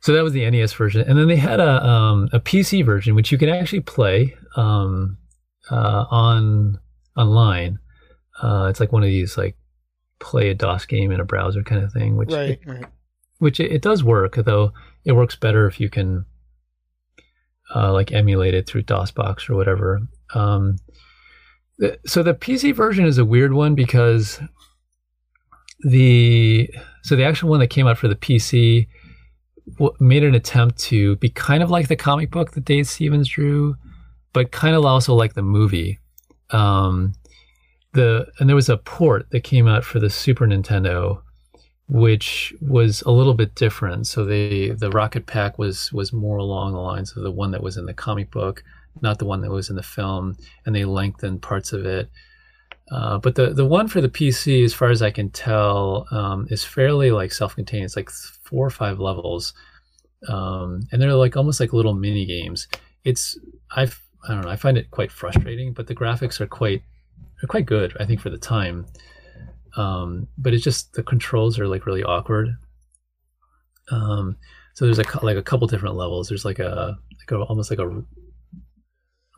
Speaker 3: So that was the NES version, and then they had a um, a PC version which you can actually play um, uh, on online. Uh, it's like one of these like play a DOS game in a browser kind of thing, which
Speaker 2: right,
Speaker 3: it,
Speaker 2: right.
Speaker 3: which it, it, does work, though it works better if you can uh, like emulate it through DOSBox or whatever. Um, so the PC version is a weird one because the so the actual one that came out for the PC w- made an attempt to be kind of like the comic book that Dave Stevens drew, but kind of also like the movie. Um, the and there was a port that came out for the Super Nintendo, which was a little bit different. So they the Rocket Pack was was more along the lines of the one that was in the comic book, not the one that was in the film, and they lengthened parts of it. Uh, but the the one for the PC, as far as I can tell, um, is fairly like self-contained. It's like four or five levels, um, and they're like almost like little mini games. It's I've I don't know. I find it quite frustrating, but the graphics are quite they're quite good, I think, for the time. Um, but it's just the controls are like really awkward. Um, so there's a like a couple different levels. There's like a like a, almost like a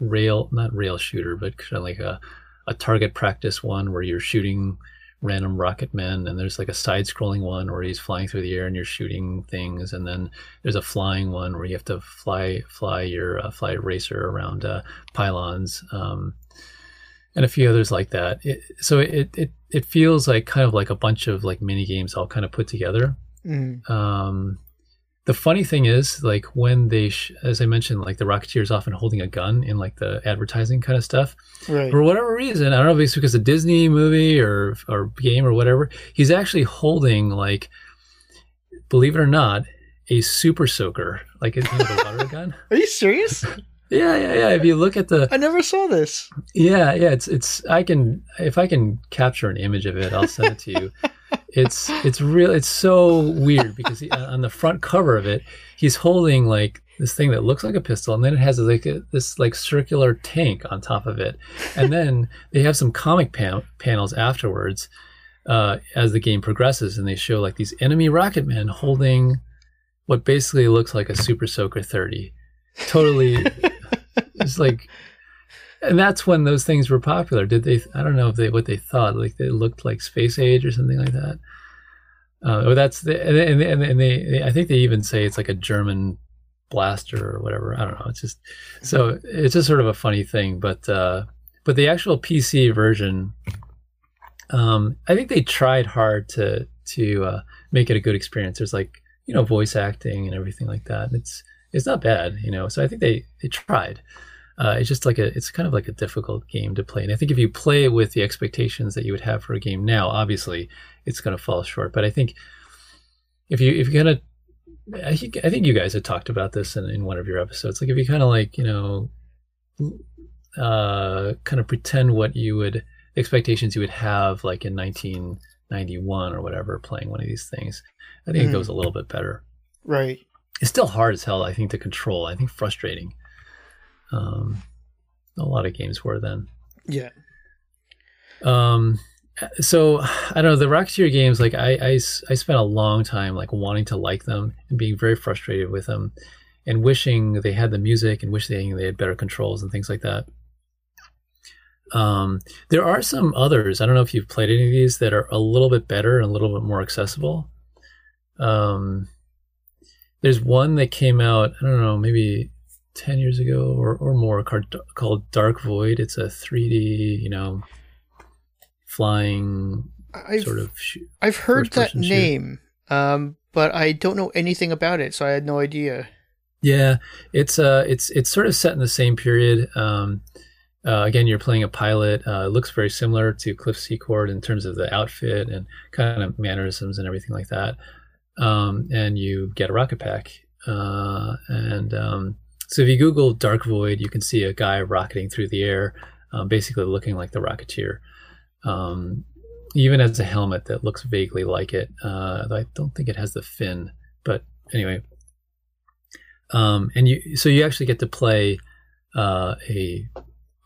Speaker 3: rail, not rail shooter, but kind of like a a target practice one where you're shooting random rocket men and there's like a side scrolling one where he's flying through the air and you're shooting things and then there's a flying one where you have to fly fly your uh, fly racer around uh, pylons um, and a few others like that. It, so it, it it feels like kind of like a bunch of like mini games all kind of put together.
Speaker 2: Mm.
Speaker 3: Um, the funny thing is, like when they, sh- as I mentioned, like the Rocketeer is often holding a gun in like the advertising kind of stuff.
Speaker 2: Right.
Speaker 3: For whatever reason, I don't know if it's because a Disney movie or or game or whatever, he's actually holding like, believe it or not, a super soaker, like you know, the water gun.
Speaker 2: Are you serious?
Speaker 3: Yeah, yeah, yeah. If you look at the,
Speaker 2: I never saw this.
Speaker 3: Yeah, yeah. It's it's. I can if I can capture an image of it, I'll send it to you. it's it's real. It's so weird because he, on the front cover of it, he's holding like this thing that looks like a pistol, and then it has like a, this like circular tank on top of it, and then they have some comic pan- panels afterwards uh, as the game progresses, and they show like these enemy rocket men holding what basically looks like a Super Soaker 30. Totally, it's like, and that's when those things were popular. Did they? I don't know if they what they thought. Like they looked like Space Age or something like that. Uh, or that's the and, and, and they, I think they even say it's like a German blaster or whatever. I don't know. It's just so it's just sort of a funny thing. But uh, but the actual PC version, um, I think they tried hard to to uh, make it a good experience. There's like you know voice acting and everything like that. It's it's not bad, you know. So I think they they tried. Uh, it's just like a it's kind of like a difficult game to play. And I think if you play it with the expectations that you would have for a game now, obviously it's going to fall short. But I think if you if you kind of I think I think you guys had talked about this in, in one of your episodes. Like if you kind of like you know, uh, kind of pretend what you would expectations you would have like in 1991 or whatever playing one of these things, I think mm. it goes a little bit better.
Speaker 2: Right.
Speaker 3: It's still hard as hell. I think to control. I think frustrating. Um, a lot of games were then.
Speaker 2: Yeah.
Speaker 3: Um, so I don't know the Rocketeer games. Like I, I, I spent a long time like wanting to like them and being very frustrated with them, and wishing they had the music and wishing they had better controls and things like that. Um, there are some others. I don't know if you've played any of these that are a little bit better and a little bit more accessible. Um, there's one that came out. I don't know, maybe ten years ago or, or more, called, called Dark Void. It's a 3D, you know, flying
Speaker 2: I've,
Speaker 3: sort of.
Speaker 2: I've heard that name, um, but I don't know anything about it, so I had no idea.
Speaker 3: Yeah, it's uh, it's it's sort of set in the same period. Um, uh, again, you're playing a pilot. Uh, it looks very similar to Cliff Secord in terms of the outfit and kind of mannerisms and everything like that. Um, and you get a rocket pack. Uh, and um, so if you Google Dark Void, you can see a guy rocketing through the air, um, basically looking like the Rocketeer um, even as a helmet that looks vaguely like it. Uh, I don't think it has the fin, but anyway. Um, and you, so you actually get to play uh, a,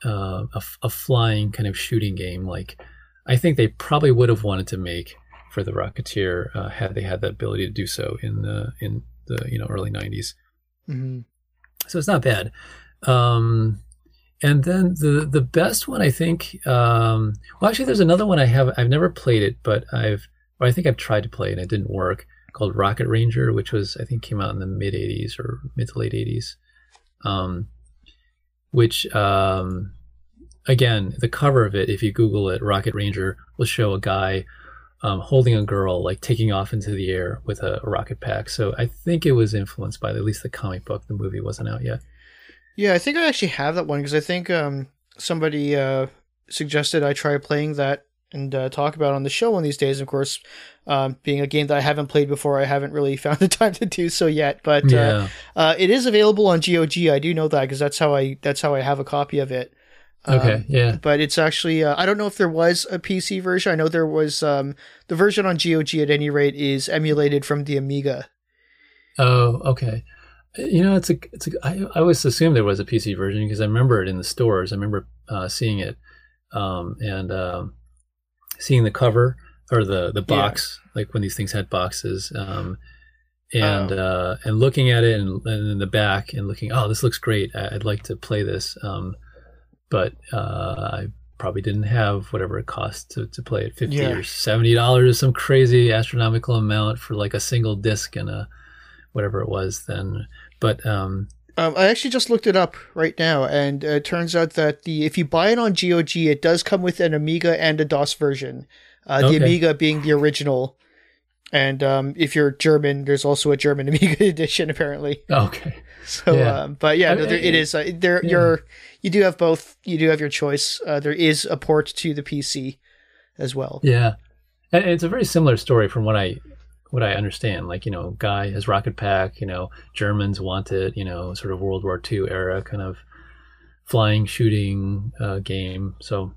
Speaker 3: uh, a, a flying kind of shooting game. Like I think they probably would have wanted to make for the Rocketeer uh, had they had the ability to do so in the in the you know early '90s. Mm-hmm. So it's not bad. Um, and then the the best one I think um, well actually there's another one I have I've never played it but I've or I think I've tried to play it and it didn't work called Rocket Ranger which was I think came out in the mid 80s or mid to late 80s um, which um, again the cover of it if you google it Rocket Ranger will show a guy um, holding a girl like taking off into the air with a, a rocket pack so I think it was influenced by at least the comic book the movie wasn't out yet
Speaker 2: yeah, I think I actually have that one because I think um, somebody uh, suggested I try playing that and uh, talk about on the show one of these days. Of course, um, being a game that I haven't played before, I haven't really found the time to do so yet. But uh, uh, it is available on GOG. I do know that because that's how I that's how I have a copy of it.
Speaker 3: Okay, um, yeah.
Speaker 2: But it's actually uh, I don't know if there was a PC version. I know there was um, the version on GOG at any rate is emulated from the Amiga.
Speaker 3: Oh, okay. You know, it's a, it's a, I, I always assumed there was a PC version because I remember it in the stores. I remember uh, seeing it um, and um, seeing the cover or the the box, yeah. like when these things had boxes, um, and oh. uh, and looking at it and, and, in the back and looking, oh, this looks great. I, would like to play this, um, but uh, I probably didn't have whatever it cost to, to play it, fifty yeah. or seventy dollars, or some crazy astronomical amount for like a single disc and a whatever it was then. But um,
Speaker 2: um, I actually just looked it up right now, and it turns out that the if you buy it on GOG, it does come with an Amiga and a DOS version. Uh, okay. The Amiga being the original, and um, if you're German, there's also a German Amiga edition apparently.
Speaker 3: Okay.
Speaker 2: So, yeah. Um, but yeah, no, there, it is. Uh, there, yeah. you're you do have both. You do have your choice. Uh, there is a port to the PC as well.
Speaker 3: Yeah, and it's a very similar story from what I what I understand. Like, you know, guy has rocket pack, you know, Germans want it, you know, sort of World War II era kind of flying shooting uh, game. So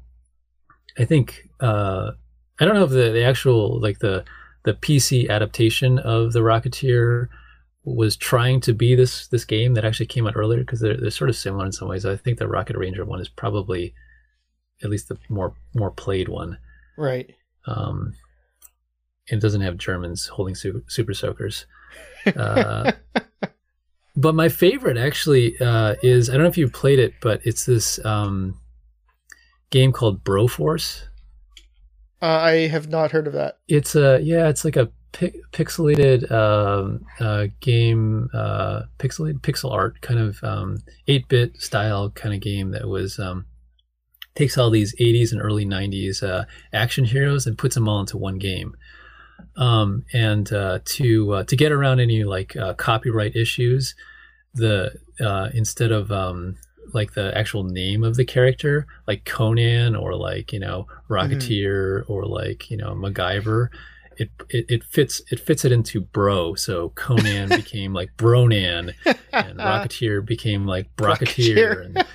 Speaker 3: I think uh, I don't know if the, the actual like the the PC adaptation of the Rocketeer was trying to be this this game that actually came out earlier because they're, they're sort of similar in some ways. I think the Rocket Ranger one is probably at least the more more played one.
Speaker 2: Right.
Speaker 3: Um, it doesn't have Germans holding super, super soakers. Uh, but my favorite actually uh, is I don't know if you've played it, but it's this um, game called Broforce.
Speaker 2: Uh, I have not heard of that.
Speaker 3: It's a yeah, it's like a pi- pixelated um, uh, game, uh, pixelated pixel art kind of um, eight bit style kind of game that was um, takes all these 80s and early 90s uh, action heroes and puts them all into one game. Um, and uh, to uh, to get around any like copyright issues, the instead of um, like the actual name of the character, like Conan or like you know Rocketeer or like you know MacGyver, it, it it fits it fits it into bro. So Conan became like Bronan, and Rocketeer became like Brocketeer. And,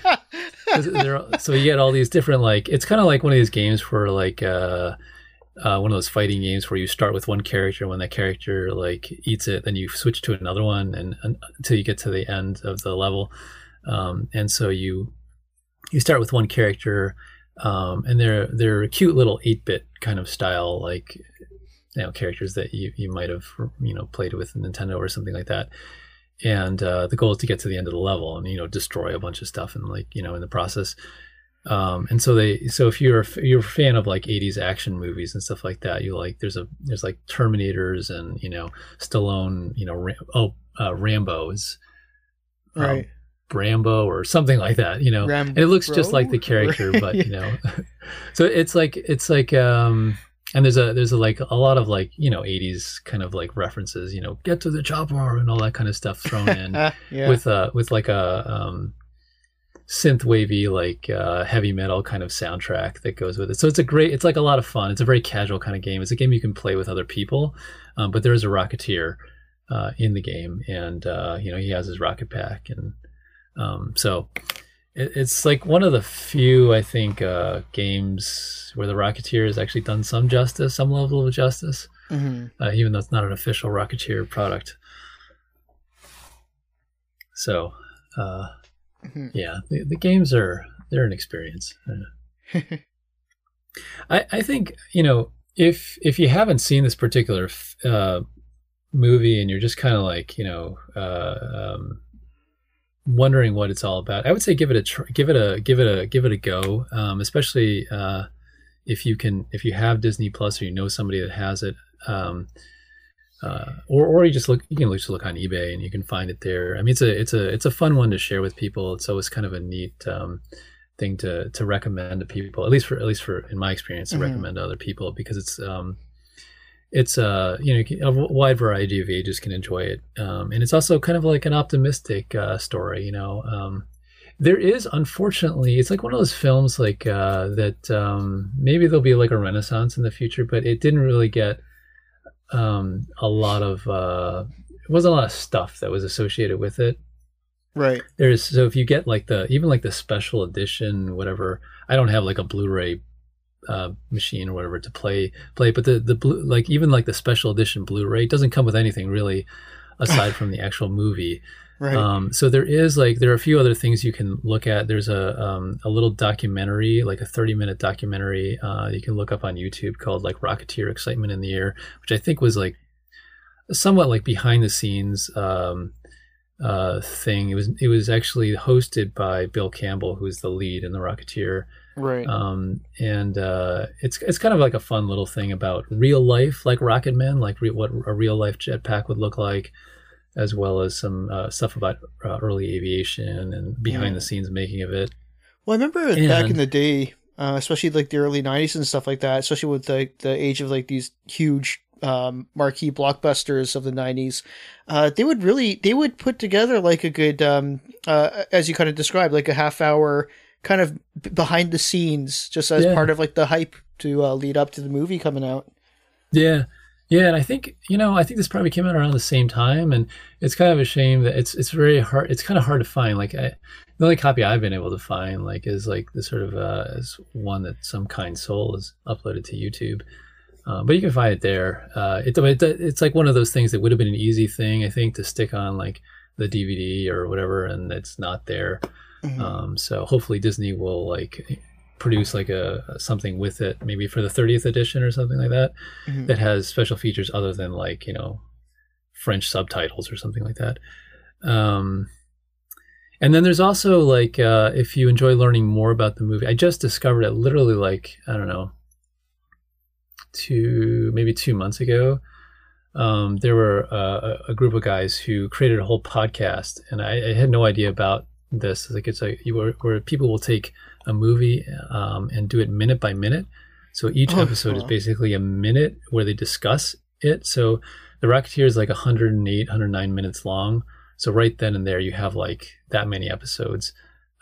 Speaker 3: so you get all these different like it's kind of like one of these games for like uh, uh, one of those fighting games where you start with one character when that character like eats it then you switch to another one and, and until you get to the end of the level um, and so you you start with one character um, and they're they're cute little 8-bit kind of style like you know characters that you, you might have you know played with Nintendo or something like that and uh, the goal is to get to the end of the level and you know destroy a bunch of stuff and like you know in the process um, and so they so if you're a, you're a fan of like 80s action movies and stuff like that you like there's a there's like terminators and you know stallone you know Ram, oh uh, rambo is um,
Speaker 2: Right.
Speaker 3: Brambo or something like that you know?
Speaker 2: Ram-
Speaker 3: and it looks just like the character but you know. So it's like it's like um and there's a there's a like a lot of like you know 80s kind of like references you know get to the chopper and all that kind of stuff thrown in
Speaker 2: Ah, yeah.
Speaker 3: with uh with like a um synth wavy like uh heavy metal kind of soundtrack that goes with it. So it's a great it's like a lot of fun. It's a very casual kind of game. It's a game you can play with other people um, but there is a rocketeer uh in the game and uh you know he has his rocket pack and um so it, it's like one of the few i think uh games where the rocketeer has actually done some justice some level of justice
Speaker 2: Mhm.
Speaker 3: uh, even though it's not an official Rocketeer product. So, uh,
Speaker 2: Mhm.
Speaker 3: yeah, the, the games are they're an experience. I I think you know if if you haven't seen this particular f- uh, movie and you're just kind of like you know uh, um, wondering what it's all about, I would say give it a tr- give it a give it a give it a go, um, especially. Uh, if you can if you have disney plus or you know somebody that has it um, uh, or or you just look you can just look on ebay and you can find it there i mean it's a it's a it's a fun one to share with people it's always kind of a neat um, thing to to recommend to people at least for at least for in my experience to
Speaker 2: Mhm.
Speaker 3: recommend to other people because it's um it's a you know a wide variety of ages can enjoy it um, and it's also kind of like an optimistic uh, story you know um, there is unfortunately it's like one of those films like uh, that um, maybe there'll be like a renaissance in the future but it didn't really get um, a lot of uh, it wasn't a lot of stuff that was associated with it
Speaker 2: right.
Speaker 3: there's so if you get like the even like the special edition whatever i don't have like a blu-ray uh, machine or whatever to play play but the the blue like even like the special edition blu-ray doesn't come with anything really aside from the actual movie
Speaker 2: Right.
Speaker 3: um, so there is like there are a few other things you can look at. There's a um, a little documentary, like a 30 minute documentary, uh, you can look up on YouTube called like Rocketeer Excitement in the Air, which I think was like somewhat like behind the scenes um, uh, thing. It was it was actually hosted by Bill Campbell, who's the lead in the Rocketeer
Speaker 2: right.
Speaker 3: um, and uh, it's it's kind of like a fun little thing about real life, like Rocket Man, like re- what a real life jetpack would look like, as well as some uh, stuff about uh, early aviation and behind the scenes making of it.
Speaker 2: Well, I remember back in the day, uh, especially like the early '90s and stuff like that. Especially with the the age of like these huge um, marquee blockbusters of the '90s, uh, they would really they would put together like a good, um, uh, as you kind of described, like a half hour kind of behind the scenes, just as
Speaker 3: Yeah.
Speaker 2: part of like the hype to uh, lead up to the movie coming out.
Speaker 3: Yeah, yeah, and I think you know I think this probably came out around the same time, and it's kind of a shame that it's it's very hard. It's kind of hard to find. Like I, the only copy I've been able to find like is like the sort of uh, is one that some kind soul has uploaded to YouTube. Uh, but you can find it there. Uh, it, it, it's like one of those things that would have been an easy thing, I think, to stick on like the DVD or whatever, and it's not there.
Speaker 2: Mhm.
Speaker 3: Um, so hopefully Disney will like produce like a something with it, maybe for the 30th edition or something like that, mm-hmm. that has special features other than like you know French subtitles or something like that. Um, and then there's also like uh, if you enjoy learning more about the movie, I just discovered it literally like I don't know, two maybe two months ago. Um, there were uh, a group of guys who created a whole podcast, and I, I had no idea about this. Like it's like where, where people will take a movie um, and do it minute by minute. So each oh, episode is basically a minute where they discuss it. So the Rocketeer is like 108, 109 minutes long. So right then and there, you have like that many episodes,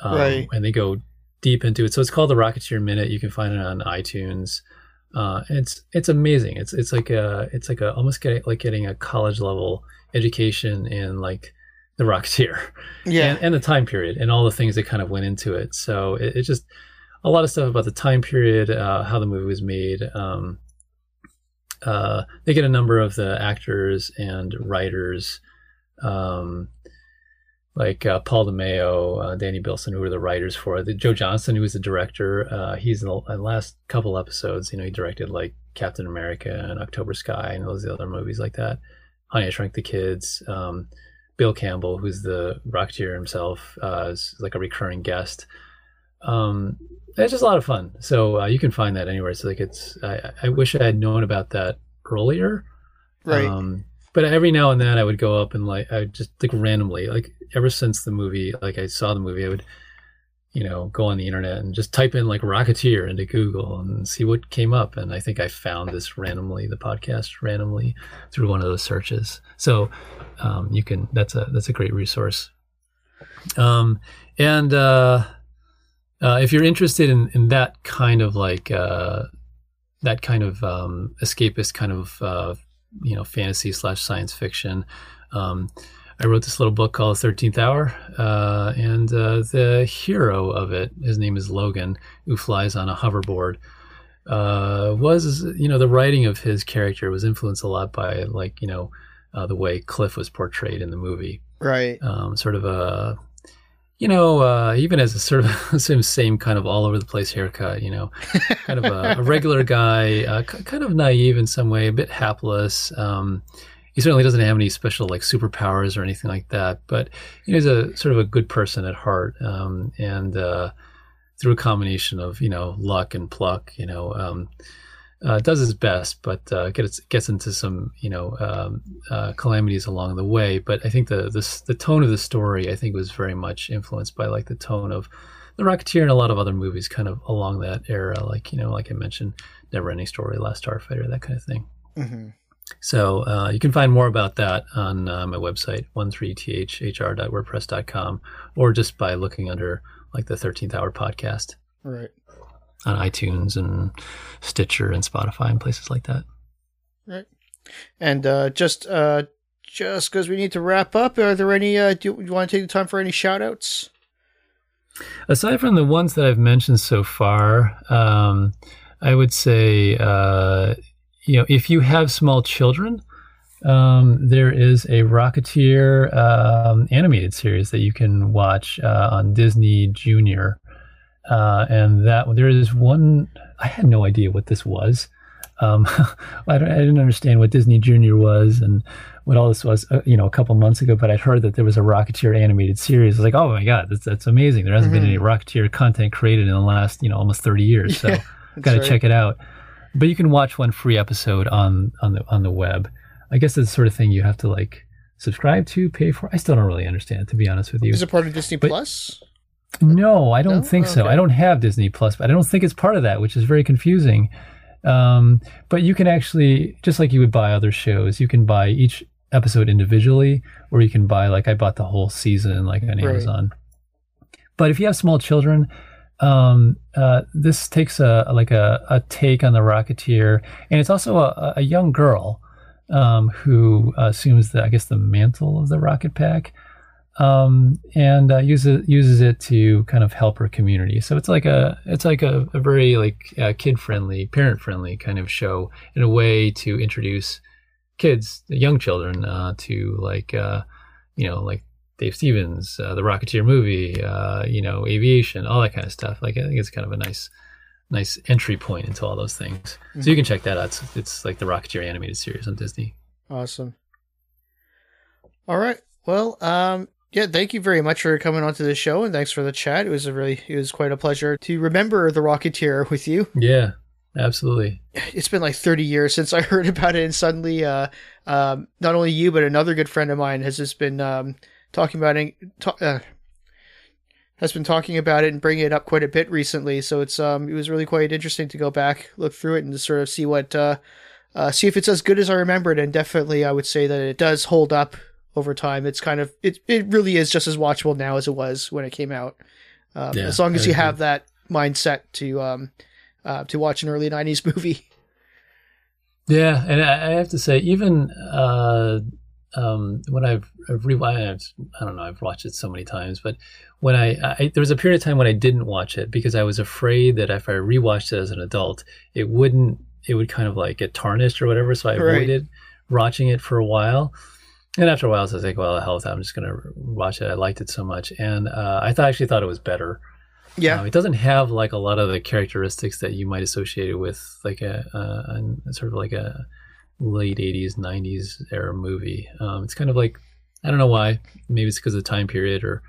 Speaker 3: um, right. and they go deep into it. So it's called the Rocketeer Minute. You can find it on iTunes. Uh, it's it's amazing. It's it's like a it's like a almost get, like getting a college level education in like the Rocketeer, yeah, and, and, the time period and all the things that kind of went into it. So it, it's just a lot of stuff about the time period, uh, how the movie was made. Um, uh, they get a number of the actors and writers, um, like uh, Paul DeMeo, uh, Danny Bilson, who were the writers for it. Joe Johnston, who was the director, uh, he's in the, in the, last couple episodes. You know, he directed like Captain America and October Sky and all those other movies like that. Honey, I Shrunk the Kids. Um, Bill Campbell, who's the Rocketeer himself, uh, is like a recurring guest. Um, it's just a lot of fun. So uh, you can find that anywhere. So like it's, I, I wish I had known about that earlier.
Speaker 2: Right. Um,
Speaker 3: but every now and then I would go up and like, I would just like randomly, like ever since the movie, like I saw the movie, I would, you know, go on the internet and just type in like Rocketeer into Google and see what came up. And I think I found this randomly, the podcast randomly through one of those searches. So um, you can, that's a, that's a great resource. Um, and, uh, uh, if you're interested in, in that kind of like uh, that kind of um, escapist kind of uh, you know fantasy slash science fiction, um, I wrote this little book called Thirteenth Hour, uh, and uh, the hero of it, his name is Logan, who flies on a hoverboard. Uh, was you know the writing of his character was influenced a lot by like you know the way Cliff was portrayed in the movie,
Speaker 2: right?
Speaker 3: Um, sort of a you know, uh, even as a sort of same, same kind of all over the place haircut, you know, kind of a, a regular guy, uh, c- kind of naive in some way, a bit hapless. Um, he certainly doesn't have any special like superpowers or anything like that, but he's a sort of a good person at heart. Um, and uh, through a combination of you know luck and pluck, you know, um, uh, does his best, but uh, gets gets into some you know um, uh, calamities along the way. But I think the, the the tone of the story I think was very much influenced by like the tone of the Rocketeer and a lot of other movies kind of along that era, like you know, like I mentioned, Never Ending Story, Last Starfighter, that kind of thing. Mm-hmm. So uh, you can find more about that on uh, my website, 13thr.wordpress.com, or just by looking under like the 13th Hour podcast.
Speaker 2: Right
Speaker 3: on iTunes and Stitcher and Spotify and places like that.
Speaker 2: Right. And uh, just uh, just because we need to wrap up, are there any? Uh, do you, want to take the time for any shout outs?
Speaker 3: Aside from the ones that I've mentioned so far, um, I would say, uh, you know, if you have small children, um, there is a Rocketeer um, animated series that you can watch uh, on Disney Junior. Uh, and that there is one, I had no idea what this was. Um, I, I, didn't understand what Disney Junior was and what all this was, uh, you know, a couple months ago. But I'd heard that there was a Rocketeer animated series. I was like, oh my god, that's, that's amazing! There hasn't mm-hmm. been any Rocketeer content created in the last, you know, almost thirty years. So, yeah, got to right. check it out. But you can watch one free episode on on the on the web. I guess it's the sort of thing you have to like subscribe to, pay for. I still don't really understand, to be honest with you.
Speaker 2: Is it part of Disney but, Plus?
Speaker 3: No, I don't no? think so. I don't have Disney Plus, but I don't think it's part of that, which is very confusing. Um, but you can actually, just like you would buy other shows, you can buy each episode individually, or you can buy like I bought the whole season like on right. Amazon. But if you have small children, um, uh, this takes a like a, a take on the Rocketeer, and it's also a, a young girl um, who assumes the I guess the mantle of the Rocket Pack um, and uh, uses uses it to kind of help her community. So it's like a it's like a, a very like uh, kid friendly, parent friendly kind of show in a way to introduce kids, young children, uh, to like uh, you know like Dave Stevens, uh, the Rocketeer movie, uh, you know, aviation, all that kind of stuff. Like I think it's kind of a nice, nice entry point into all those things. Mm-hmm. So you can check that out. It's, it's like the Rocketeer animated series on Disney.
Speaker 2: Awesome. All right. Well, um, yeah, thank you very much for coming onto the show and thanks for the chat. It was a really, it was quite a pleasure to remember the Rocketeer with you.
Speaker 3: Yeah, absolutely.
Speaker 2: It's been like 30 years since I heard about it, and suddenly, uh, um, not only you, but another good friend of mine has just been, um, talking about it, uh, has been talking about it and bringing it up quite a bit recently. So it's, um, it was really quite interesting to go back, look through it and to sort of see what, uh, uh, see if it's as good as I remembered. And definitely, I would say that it does hold up over time. It's kind of it it really is just as watchable now as it was when it came out. Um, yeah, as long as you have that mindset to um uh, to watch an early '90s movie.
Speaker 3: Yeah, and I, have to say, even uh, um, when I've, I've rewatched, I don't know, I've watched it so many times, but when I, I, there was a period of time when I didn't watch it because I was afraid that if I rewatched it as an adult, it wouldn't, it would kind of like get tarnished or whatever. So I avoided right. watching it for a while. And after a while, I was like, well, hell, with that. I'm just going to watch it. I liked it so much. And uh, I thought, actually thought it was better.
Speaker 2: Yeah.
Speaker 3: Um, it doesn't have like a lot of the characteristics that you might associate it with like a, a, a sort of like a late 80s, 90s era movie. Um, it's kind of like, I don't know why. Maybe it's because of the time period or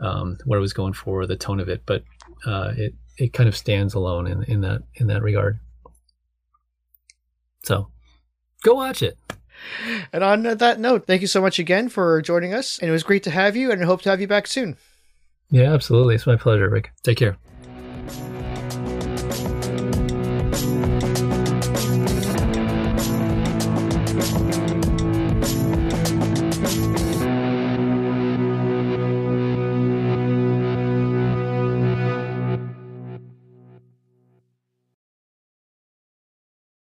Speaker 3: um, what I was going for, the tone of it, but uh, it, it kind of stands alone in, in that in that regard. So go watch it.
Speaker 2: And on that note, thank you so much again for joining us. And it was great to have you, and I hope to have you back soon.
Speaker 3: Yeah, absolutely. It's my pleasure, Rick. Take care.